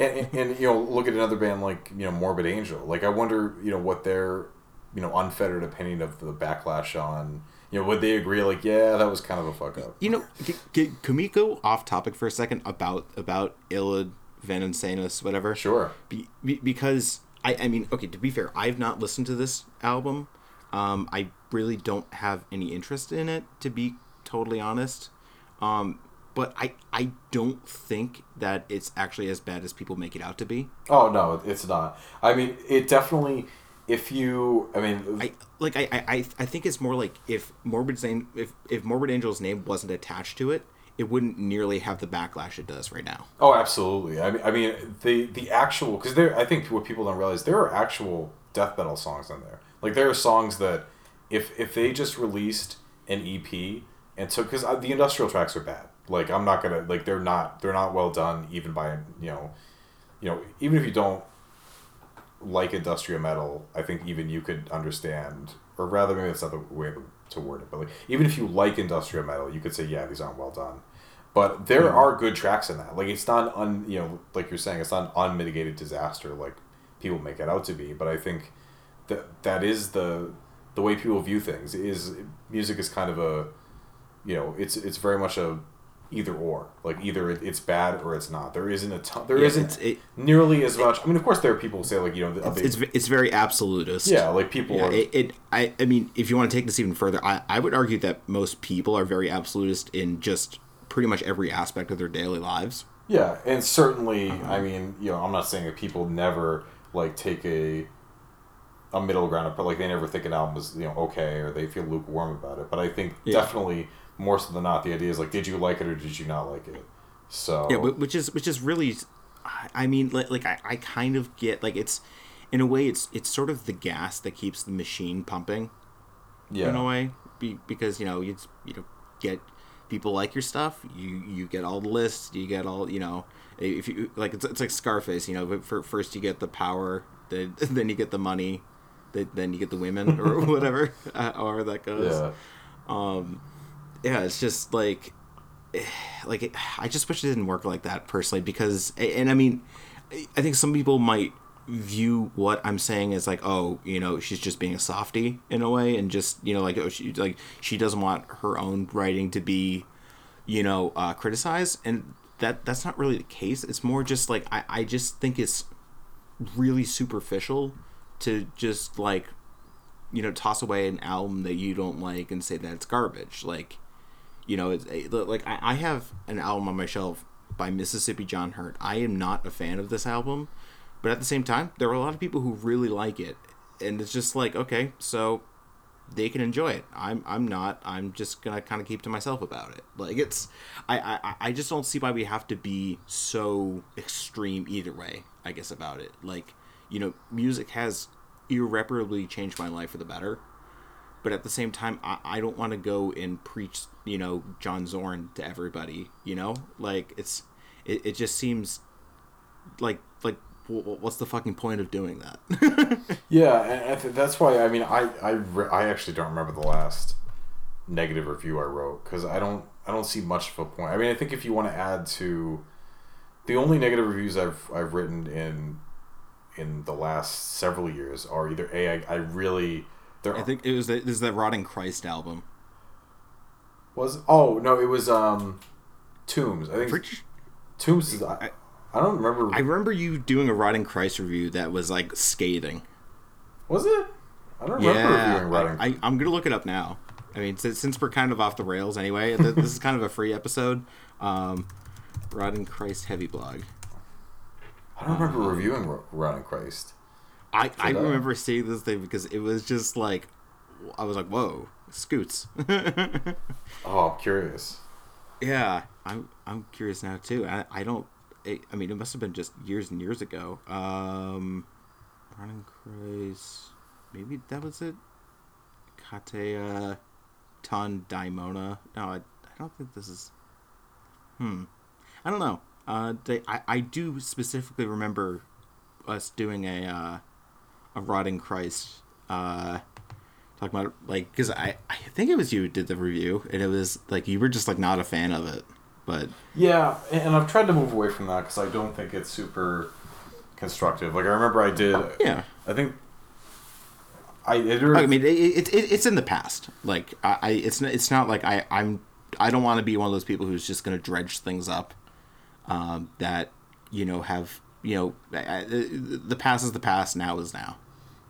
and, and, you know, look at another band like you know Morbid Angel. Like, I wonder, you know, what their you know unfettered opinion of the backlash on. You know, would they agree? Like, yeah, that was kind of a fuck up. you know, c- can we go off topic for a second about about Illid Venensanus, whatever? Sure. Be, be, because I, I mean, okay, to be fair, I've not listened to this album. Um, I really don't have any interest in it, to be totally honest. Um, but I, I don't think that it's actually as bad as people make it out to be. Oh no, it's not. I mean, it definitely. If you, I mean, I like I, I, I- think it's more like if Morbid name if if Morbid Angel's name wasn't attached to it, it wouldn't nearly have the backlash it does right now. Oh, absolutely. I mean, I mean the the actual because there. I think what people don't realize there are actual death metal songs on there. Like there are songs that if if they just released an EP and took because uh, the industrial tracks are bad. Like I'm not gonna like they're not they're not well done even by you know you know even if you don't like industrial metal, I think even you could understand, or rather, maybe that's not the way to word it, but like even if you like industrial metal, you could say, yeah, these aren't well done. But there hmm. are good tracks in that. Like it's not un, you know, like you're saying, it's not an unmitigated disaster like people make it out to be. But I think that that is the the way people view things. Is music is kind of a, you know, it's it's very much a either or. Like either it's bad or it's not. There isn't a ton. There Yeah, not it- nearly as much. I mean, of course, there are people who say like you know, big- It's it's very absolutist. yeah, like people Yeah, are. it, it I, I mean if you want to take this even further I, I would argue that most people are very absolutist in just pretty much every aspect of their daily lives Yeah, and certainly, uh-huh. I mean, you know, I'm not saying that people never like take a a middle ground, but like they never think an album is you know okay or they feel lukewarm about it. But I think Yeah. definitely more so than not, the idea is like, did you like it or did you not like it? So yeah wh- which is which is really I- mean like, like I, I kind of get like it's in a way it's it's sort of the gas that keeps the machine pumping yeah, in a way be, because you know you you know get people like your stuff you you get all the lists you get all you know if you like it's, it's like scarface you know but for first you get the power then [laughs] then you get the money then then you get the women or [laughs] whatever uh, [laughs] however that goes. Yeah, yeah it's just like [sighs] like i just wish it didn't work like that personally because and i mean i think some people might view what i'm saying as like oh you know she's just being a softie in a way and just you know like oh, she like she doesn't want her own writing to be you know uh criticized. And that that's not really the case. It's more just like i i just think it's really superficial to just like you know toss away an album that you don't like and say that it's garbage. Like you know it's like I, I have an album on my shelf by mississippi john hurt. I am not a fan of this album but at the same time there are a lot of people who really like it. And it's just like okay so they can enjoy it. I'm i'm not. I'm just gonna kind of keep to myself about it. Like it's I, I i just don't see why we have to be so extreme either way i guess about it. Like you know music has irreparably changed my life for the better but at the same time i, I don't want to go and preach you know john zorn to everybody you know like it's it, it just seems like like wh- wh- what's the fucking point of doing that [laughs] yeah, that's why I mean I I, re- I actually don't remember the last negative review I wrote because I don't I don't see much of a point. I mean, I think if you want to add to the only negative reviews I've I've written in in the last several years are either a I, I really there i think it was the, this is the rotting christ album was oh no it was um Tombs I think Pretty- Tombs is I, I don't remember. I remember you doing a Rotting Christ review that was like scathing. was it? I don't remember Yeah, reviewing Rotting. I, I, I'm gonna look it up now. I mean, since, since we're kind of off the rails anyway, th- this is kind of a free episode. Um, Rotting Christ heavy blog. I don't remember reviewing Rotting Christ. I, I that. remember seeing this thing because it was just like, I was like, whoa, scoots. [laughs] Oh, I'm curious. yeah, I'm I'm curious now too. I, I don't. It, I mean, it must have been just years and years ago. Um, Running Christ. Maybe that was it. Katea Ton Daimona. No, I, I don't think this is. Hmm. I don't know. Uh, they, I, I do specifically remember us doing a uh, a Rotting Christ. Uh, talking about like because I I think it was you who did the review and it was like you were just like not a fan of it, but Yeah, and I've tried to move away from that because I don't think it's super constructive. Like I remember I did. yeah. I think. I it, I mean, it, it, it, it's in the past. Like, I, I it's not, it's not like I, I'm, I don't want to be one of those people who's just going to dredge things up, um, that you know have you know, I- I- the past is the past. Now is now.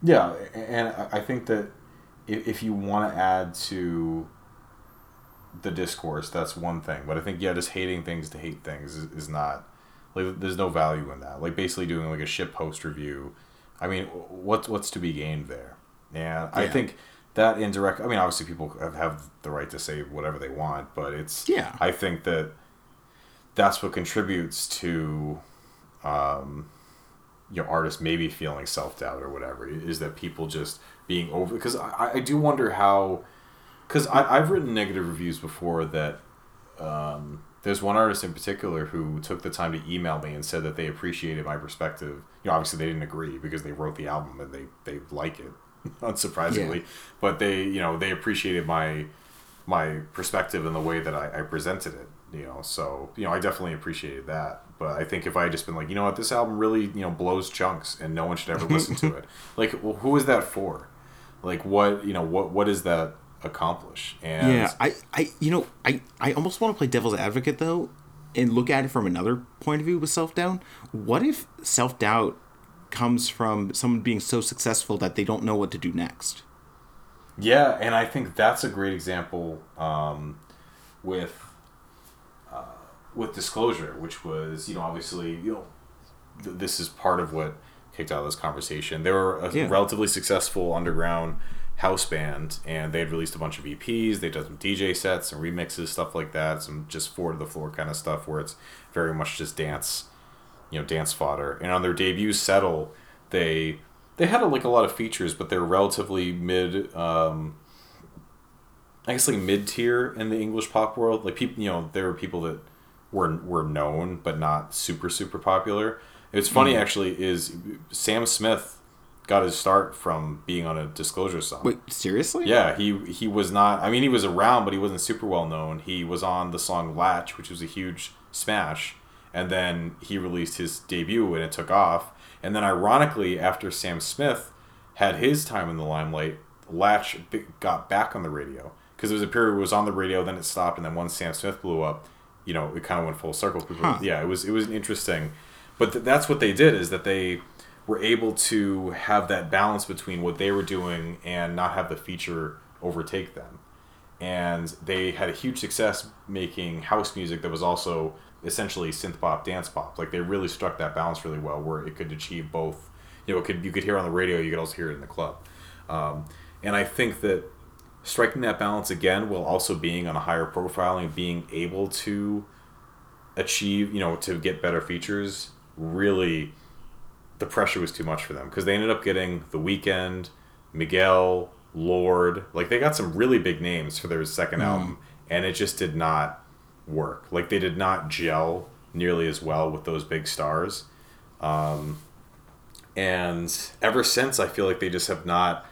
Yeah, and I think that if, if you want to add to the discourse, that's one thing. But I think yeah, just hating things to hate things is, is not like there's no value in that. Like basically doing like a ship post review. I mean, what's what's to be gained there? And I think that indirect. I mean, obviously people have, have the right to say whatever they want, but it's Yeah. I think that that's what contributes to um, you know artists maybe feeling self doubt or whatever is that people just being over because I, I do wonder how because I've written negative reviews before that um, there's one artist in particular who took the time to email me and said that they appreciated my perspective. You know obviously they didn't agree because they wrote the album and they they like it [laughs] unsurprisingly. Yeah. but they you know they appreciated my my perspective and the way that I, I presented it you know so you know i definitely appreciated that but i think if i had just been like you know what this album really you know blows chunks and no one should ever listen to [laughs] it like well, who is that for like what you know what what does that accomplish and Yeah, I, I, you know, I, I almost want to play devil's advocate though, and look at it from another point of view with self doubt. What if self doubt comes from someone being so successful that they don't know what to do next? Yeah, and I think that's a great example um, with with disclosure, which was you know obviously you know th- this is part of what kicked out of this conversation. They were a Yeah. relatively successful underground house band, and they had released a bunch of EPs. They did some DJ sets and remixes, stuff like that, some just four to the floor kind of stuff where it's very much just dance, you know, dance fodder. And on their debut, Settle, they they had like a lot of features, but they're relatively mid. Um, I guess like mid tier in the English pop world. Like people, you know, there were people that were were known but not super super popular. It's funny mm-hmm. actually is Sam Smith got his start from being on a Disclosure song. Wait, seriously? Yeah, he he was not. I mean, he was around, but he wasn't super well known. He was on the song "Latch," which was a huge smash, and then he released his debut, and it took off. And then, ironically, after Sam Smith had his time in the limelight, Latch got back on the radio because there was a period where it was on the radio, then it stopped, and then once Sam Smith blew up, you know, it kind of went full circle. People, Huh. yeah, it was it was interesting, but th- that's what they did is that they were able to have that balance between what they were doing and not have the feature overtake them. And they had a huge success making house music that was also essentially synth pop, dance pop. Like they really struck that balance really well, where it could achieve both. You know, it could you could hear on the radio, you could also hear it in the club. Um, and I think that striking that balance again, while also being on a higher profile and being able to achieve, you know, to get better features, really the pressure was too much for them because they ended up getting The Weeknd, Miguel, Lorde. Like they got some really big names for their second album, and it just did not work. Like they did not gel nearly as well with those big stars. Um, and ever since, I feel like they just have not.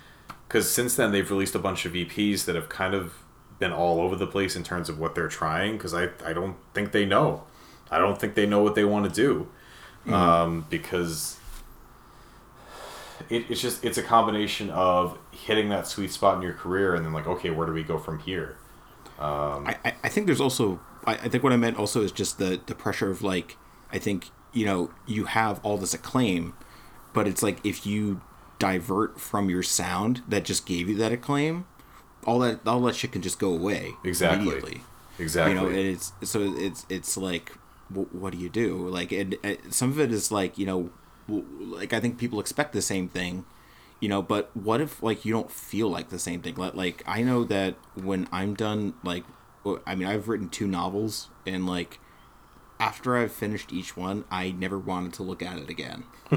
Because since then, they've released a bunch of EPs that have kind of been all over the place in terms of what they're trying. Because I, I don't think they know. I don't think they know what they want to do. Um, because it, it's just it's a combination of hitting that sweet spot in your career and then like okay where do we go from here I, I- I think there's also I, I think what I meant also is just the the pressure of like I think you know you have all this acclaim, but it's like if you divert from your sound that just gave you that acclaim, all that all that shit can just go away Exactly. immediately. Exactly. You know, and it's so it's it's like, wh- what do you do? Like, and, and some of it is like, you know, w- like I think people expect the same thing, you know. But what if like you don't feel like the same thing? Like, like I know that when I'm done, like, I mean, I've written two novels, and like after I've finished each one, I never wanted to look at it again. [laughs]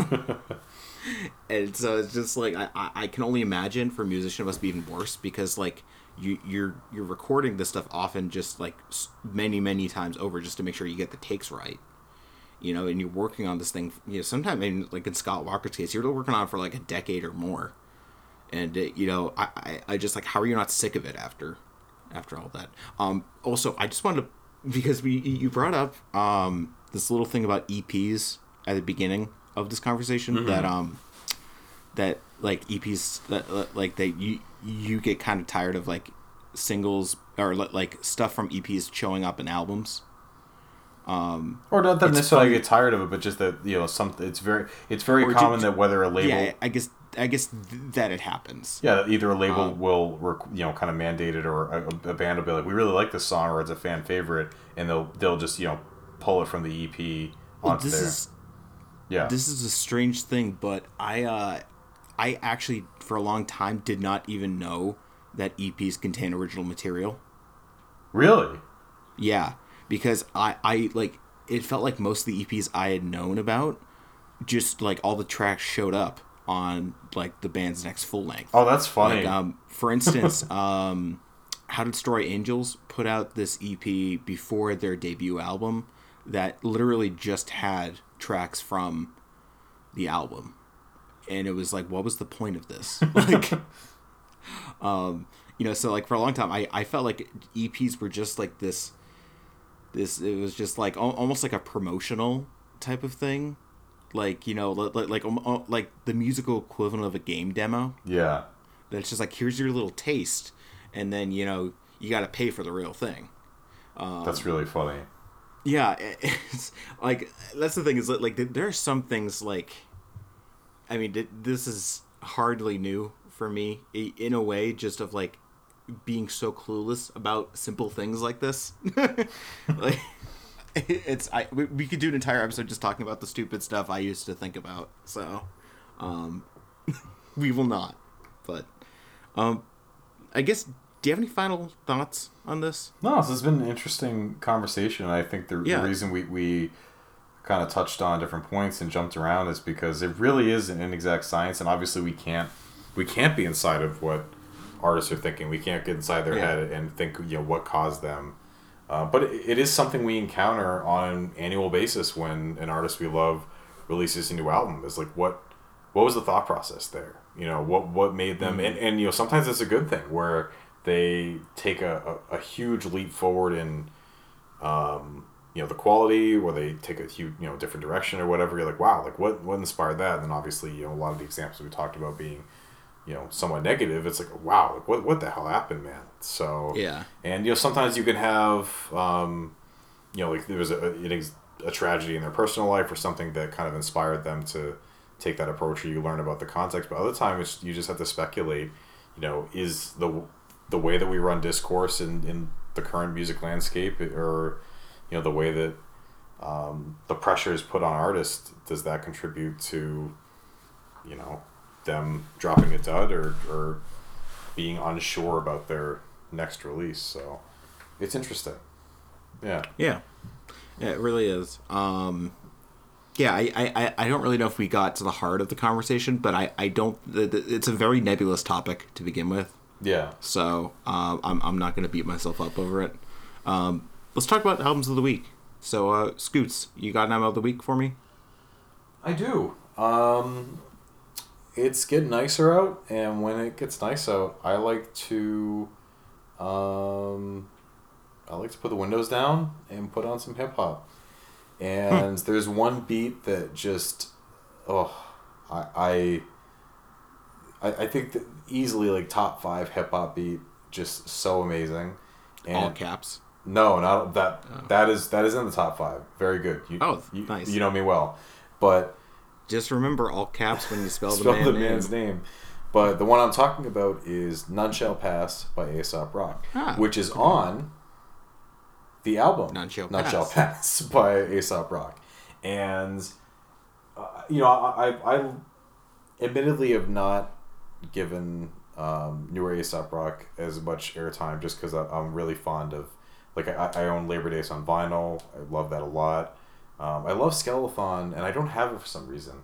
and so it's just like I, I, I can only imagine for a musician it must be even worse because like you you're you're recording this stuff often just like many many times over just to make sure you get the takes right you know and you're working on this thing you know sometimes in like in scott walker's case you're working on it for like a decade or more. And it, you know I, I i just like how are you not sick of it after after all that? Um also i just wanted to because we you brought up um this little thing about eps at the beginning of this conversation that um that like EPs that that, like that you you get kind of tired of like singles or like stuff from EPs showing up in albums. Um, or not that it's necessarily funny- get tired of it, but just that you know, some it's very it's very Or ju- common that whether a label, Yeah, yeah, I guess I guess th- that it happens. Yeah, either a label Um, will rec- you know kind of mandate it, or a, a band will be like, we really like this song, or it's a fan favorite, and they'll they'll just you know pull it from the EP onto this there. is yeah, this is a strange thing, but I uh I actually for a long time did not even know that EPs contain original material. really. Yeah, because I I like it felt like most of the EPs I had known about just like all the tracks showed up on like the band's next full length. Oh, that's funny. Like um for instance, [laughs] um How to Destroy Angels put out this EP before their debut album that literally just had tracks from the album. And it was like what was the point of this? [laughs] Like um you know, so like for a long time I I felt like EPs were just like this this it was just like al- almost like a promotional type of thing. Like, you know, li- li- like um, uh, like the musical equivalent of a game demo yeah, that's just like here's your little taste and then you know you got to pay for the real thing that's really funny. Yeah [laughs] it's like that's the thing is that like there are some things like i mean this is hardly new for me in a way just of like being so clueless about simple things like this. [laughs] Like [laughs] it's i we, we could do an entire episode just talking about the stupid stuff i used to think about so um we will not but um i guess do you have any final thoughts on this No, this has been an interesting conversation. I think the, Yeah. the reason we, we kind of touched on different points and jumped around is because it really is an inexact science, and obviously we can't we can't be inside of what artists are thinking. We can't get inside their Yeah. head and think you know what caused them. Uh, but it, it is something we encounter on an annual basis when an artist we love releases a new album. Is like what what was the thought process there? You know what what made them and, and you know sometimes it's a good thing where they take a, a, a huge leap forward in um, you know the quality or they take a huge you know different direction or whatever. You're like wow like what what inspired that? And then obviously you know a lot of the examples we talked about being you know somewhat negative it's like wow like what, what the hell happened man? So Yeah. and you know sometimes you can have um, you know like there was a, ex- a tragedy in their personal life or something that kind of inspired them to take that approach or you learn about the context. But other times you just have to speculate you know is the the way that we run discourse in, in the current music landscape or you know the way that um, the pressure is put on artists does that contribute to you know them dropping a dud or, or being unsure about their next release so it's interesting yeah Yeah, it really is. Um, yeah, I, I, I- don't really know if we got to the heart of the conversation, but I, I don't. It's a very nebulous topic to begin with, yeah so um, I'm, I'm not going to beat myself up over it. Um, let's talk about albums of the week. So, uh, Scoots, you got an album of the week for me? i do um it's getting nicer out and when it gets nice out i like to um i like to put the windows down and put on some hip-hop and there's one beat that just oh i i i, I think that easily like top five hip-hop beat just so amazing and All caps. No, not that. That is that is in the top five. Very good. You, Oh, you, nice. You know me well, but Just remember all caps when you spell, [laughs] spell the, man the name. man's name. But the one I'm talking about is "None Shall Pass" by Aesop Rock, Ah, which is on the album None Shall None Pass. Shall Pass [laughs] by Aesop Rock, and uh, you know I, I I admittedly have not given um, newer Aesop Rock as much airtime just because I'm really fond of like I, I own Labor Days on vinyl. I love that a lot. Um, I love Skelethon, and I don't have it for some reason.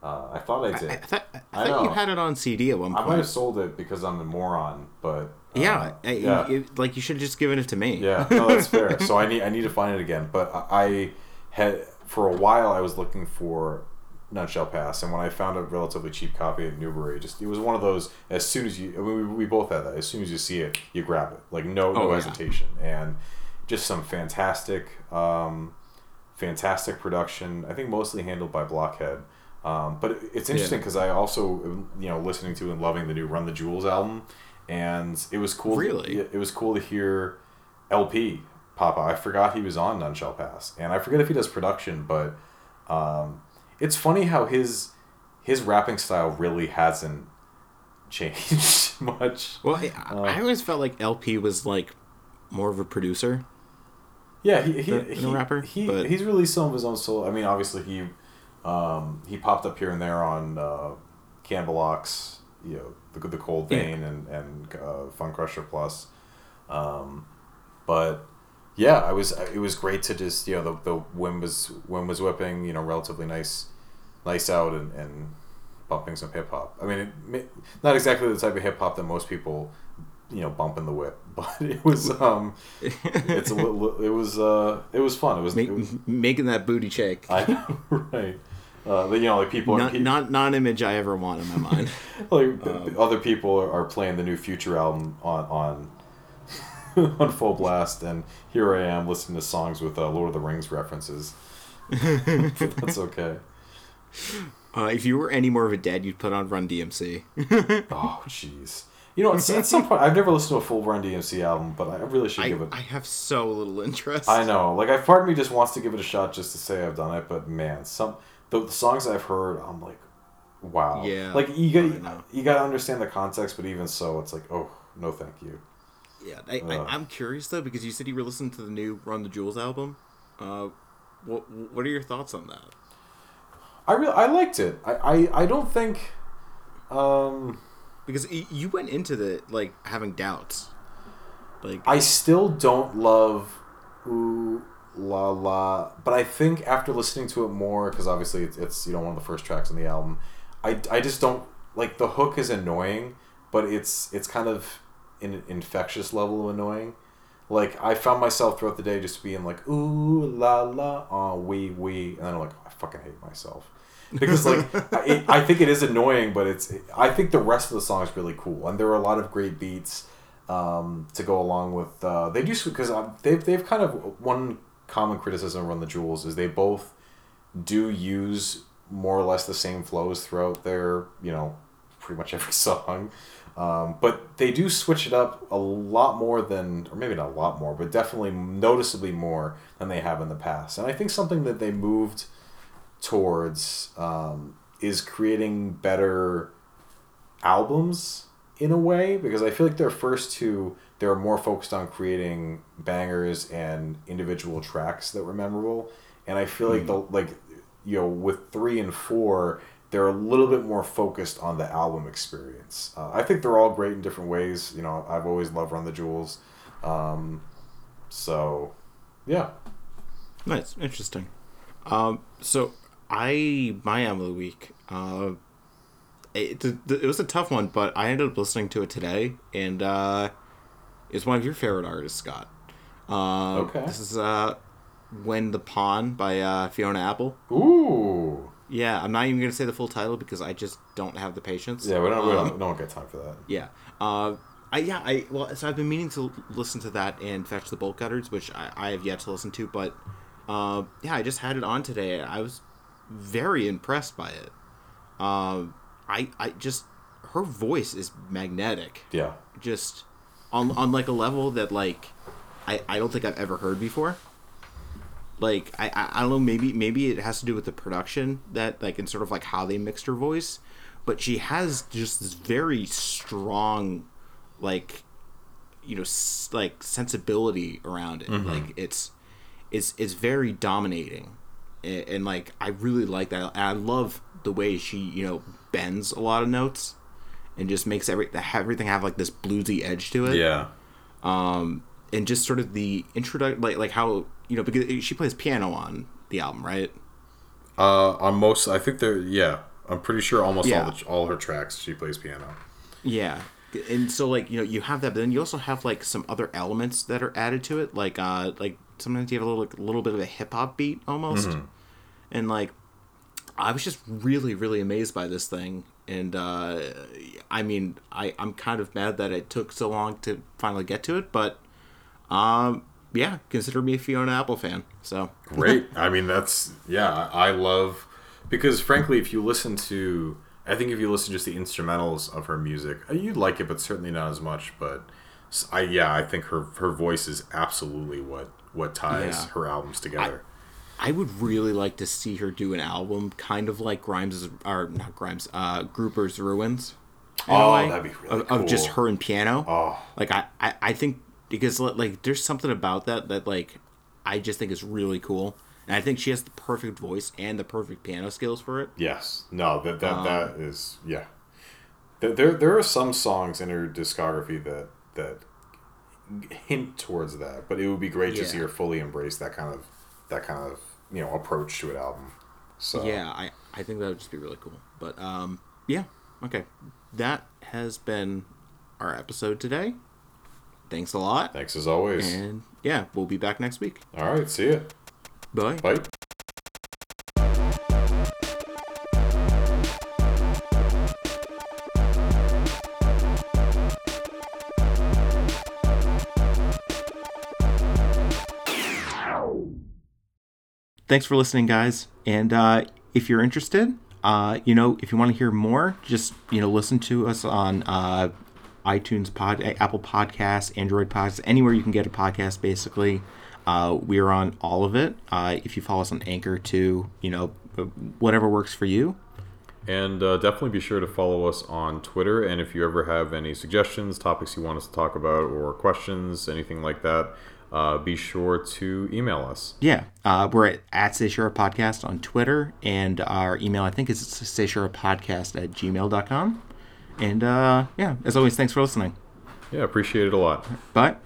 Uh, I thought I I, did. I I I thought you had it on CD at one point. I might have sold it because I'm a moron, but uh, yeah, I- yeah, you- like you should have just given it to me. yeah. No, that's fair. So I need I need to find it again. But I I had for a while I was looking for None Shall Pass, and when I found a relatively cheap copy at Newbury, just it was one of those. As soon as you, I mean, we, we both had that. As soon as you see it, you grab it, like no no Oh, yeah. hesitation, and just some fantastic, um, fantastic production. I think mostly handled by Blockhead. Um, but it- it's interesting Yeah. because I also, you know, listening to and loving the new Run the Jewels album, and it was cool. Really? it was cool to hear El-P Papa. I forgot he was on None Shall Pass, and I forget if he does production, but um, it's funny how his his rapping style really hasn't [laughs] changed much. Well, I, Uh, I always felt like El-P was like more of a producer. Yeah, he he, Than- than a he, rapper, he but- he's released some of his own solo. I mean, obviously he um, he popped up here and there on uh, Cannibal Ox, you know, the the Cold Yeah. Vein and and uh, Funcrusher Plus, um, but yeah, I was it was great to just you know the the wind was wind was whipping, you know, relatively nice, nice out and and bumping some hip hop. I mean, it, not exactly the type of hip hop that most people you know bump in the whip, [laughs] but it was um it's a [laughs] little it was uh it was fun. It was, Make, it was making that booty shake. [laughs] I know, right. Uh, but, you know, like people, not, pe- not not an image I ever want in my mind. like the other people are, are playing the new Future album on on [laughs] on full blast, and here I am listening to songs with uh, Lord of the Rings references. [laughs] That's okay. Uh, if you were any more of a dad, you'd put on Run DMC. [laughs] Oh, jeez. You know, at some point, I've never listened to a full Run DMC album, but I really should I, give it. I have so little interest. I know, like, I part of me just wants to give it a shot just to say I've done it, but man, some the, the songs I've heard, I'm like, wow. Yeah, Like you got you got to understand the context, but even so, it's like, oh, no, thank you. Yeah, I, Ugh. I, I'm curious though because you said you were listening to the new Run the Jewels album. Uh, what what are your thoughts on that? I really I liked it. I I, I don't think. Um, Because you went into the like having doubts. Like I still don't love Ooh La La, but I think after listening to it more, because obviously it's, it's you know one of the first tracks on the album, I, I just don't like the hook is annoying, but it's it's kind of an infectious level of annoying. Like I found myself throughout the day just being like ooh la la ah wee wee, and then I'm like I fucking hate myself because like [laughs] I, it, I think it is annoying, but it's I think the rest of the song is really cool, and there are a lot of great beats um, to go along with. Uh, they do because they've they've kind of one common criticism of Run the Jewels is they both do use more or less the same flows throughout their you know pretty much every [laughs] song. Um, but they do switch it up a lot more than, or maybe not a lot more, but definitely noticeably more than they have in the past. And I think something that they moved towards um, is creating better albums in a way because I feel like their first two they're more focused on creating bangers and individual tracks that were memorable and I feel like the like you know with three and four they're a little bit more focused on the album experience uh, I think they're all great in different ways you know I've always loved Run the Jewels um, so yeah Nice, interesting. Um, so I my album of the week. Uh, it, it was a tough one, but I ended up listening to it today, and uh, it's one of your favorite artists, Scott. Uh, Okay. This is uh, "When the Pawn" by uh, Fiona Apple. ooh Yeah, I'm not even gonna say the full title because I just don't have the patience. yeah we don't, we Um, don't, don't get time for that yeah. Uh, I yeah I well so I've been meaning to listen to that and fetch the bolt cutters, which I, I have yet to listen to, but uh, yeah, I just had it on today. I was very impressed by it. Um, I I just her voice is magnetic. yeah Just on on like a level that like I, I don't think I've ever heard before. Like I, I don't know maybe maybe it has to do with the production that like and sort of like how they mixed her voice, but she has just this very strong, like, you know, s- like sensibility around it. Like it's it's it's very dominating, and, and like I really like that. And I love the way she you know bends a lot of notes, and just makes every everything have like this bluesy edge to it Yeah. um and just sort of the introduction, like like how you know because she plays piano on the album, right? Uh, on most, I think they're yeah. I'm pretty sure almost Yeah. all the, all her tracks she plays piano. Yeah, and so like you know you have that, but then you also have like some other elements that are added to it, like uh like sometimes you have a little like, little bit of a hip hop beat almost, and like I was just really really amazed by this thing, and uh I mean I I'm kind of mad that it took so long to finally get to it, but um yeah, consider me a Fiona Apple fan, so [laughs] Great. I mean, that's yeah. I I love because frankly, if you listen to, I think if you listen to just the instrumentals of her music, uh, you'd like it, but certainly not as much. But I yeah, I think her her voice is absolutely what what ties Yeah. her albums together. I would really like to see her do an album, kind of like Grimes, or not Grimes, uh, Grouper's Ruins. Oh, that'd be really of, of just her and piano. oh, Like I, I, I think because like there's something about that that like I just think is really cool, and I think she has the perfect voice and the perfect piano skills for it. yes. No, that that Um, that is yeah. There, there there are some songs in her discography that that hint towards that, but it would be great to see her fully embrace that kind of that kind of you know approach to an album. So Yeah, I, I think that would just be really cool. But um, yeah, okay, that has been our episode today. Thanks a lot, Thanks as always. and yeah, we'll be back next week. All right, see ya. Bye. Bye. thanks for listening guys and uh, if you're interested uh, you know if you want to hear more just you know listen to us on uh, itunes pod apple podcasts android podcasts anywhere you can get a podcast basically uh, we're on all of it uh, if you follow us on anchor too you know whatever works for you And uh, definitely be sure to follow us on Twitter. And if you ever have any suggestions, topics you want us to talk about, or questions, anything like that, uh, be sure to email us. yeah uh, we're at, at Sayshura podcast on twitter and our email i think is sayshurapodcast at gmail.com and uh, yeah as always thanks for listening Yeah, appreciate it a lot. bye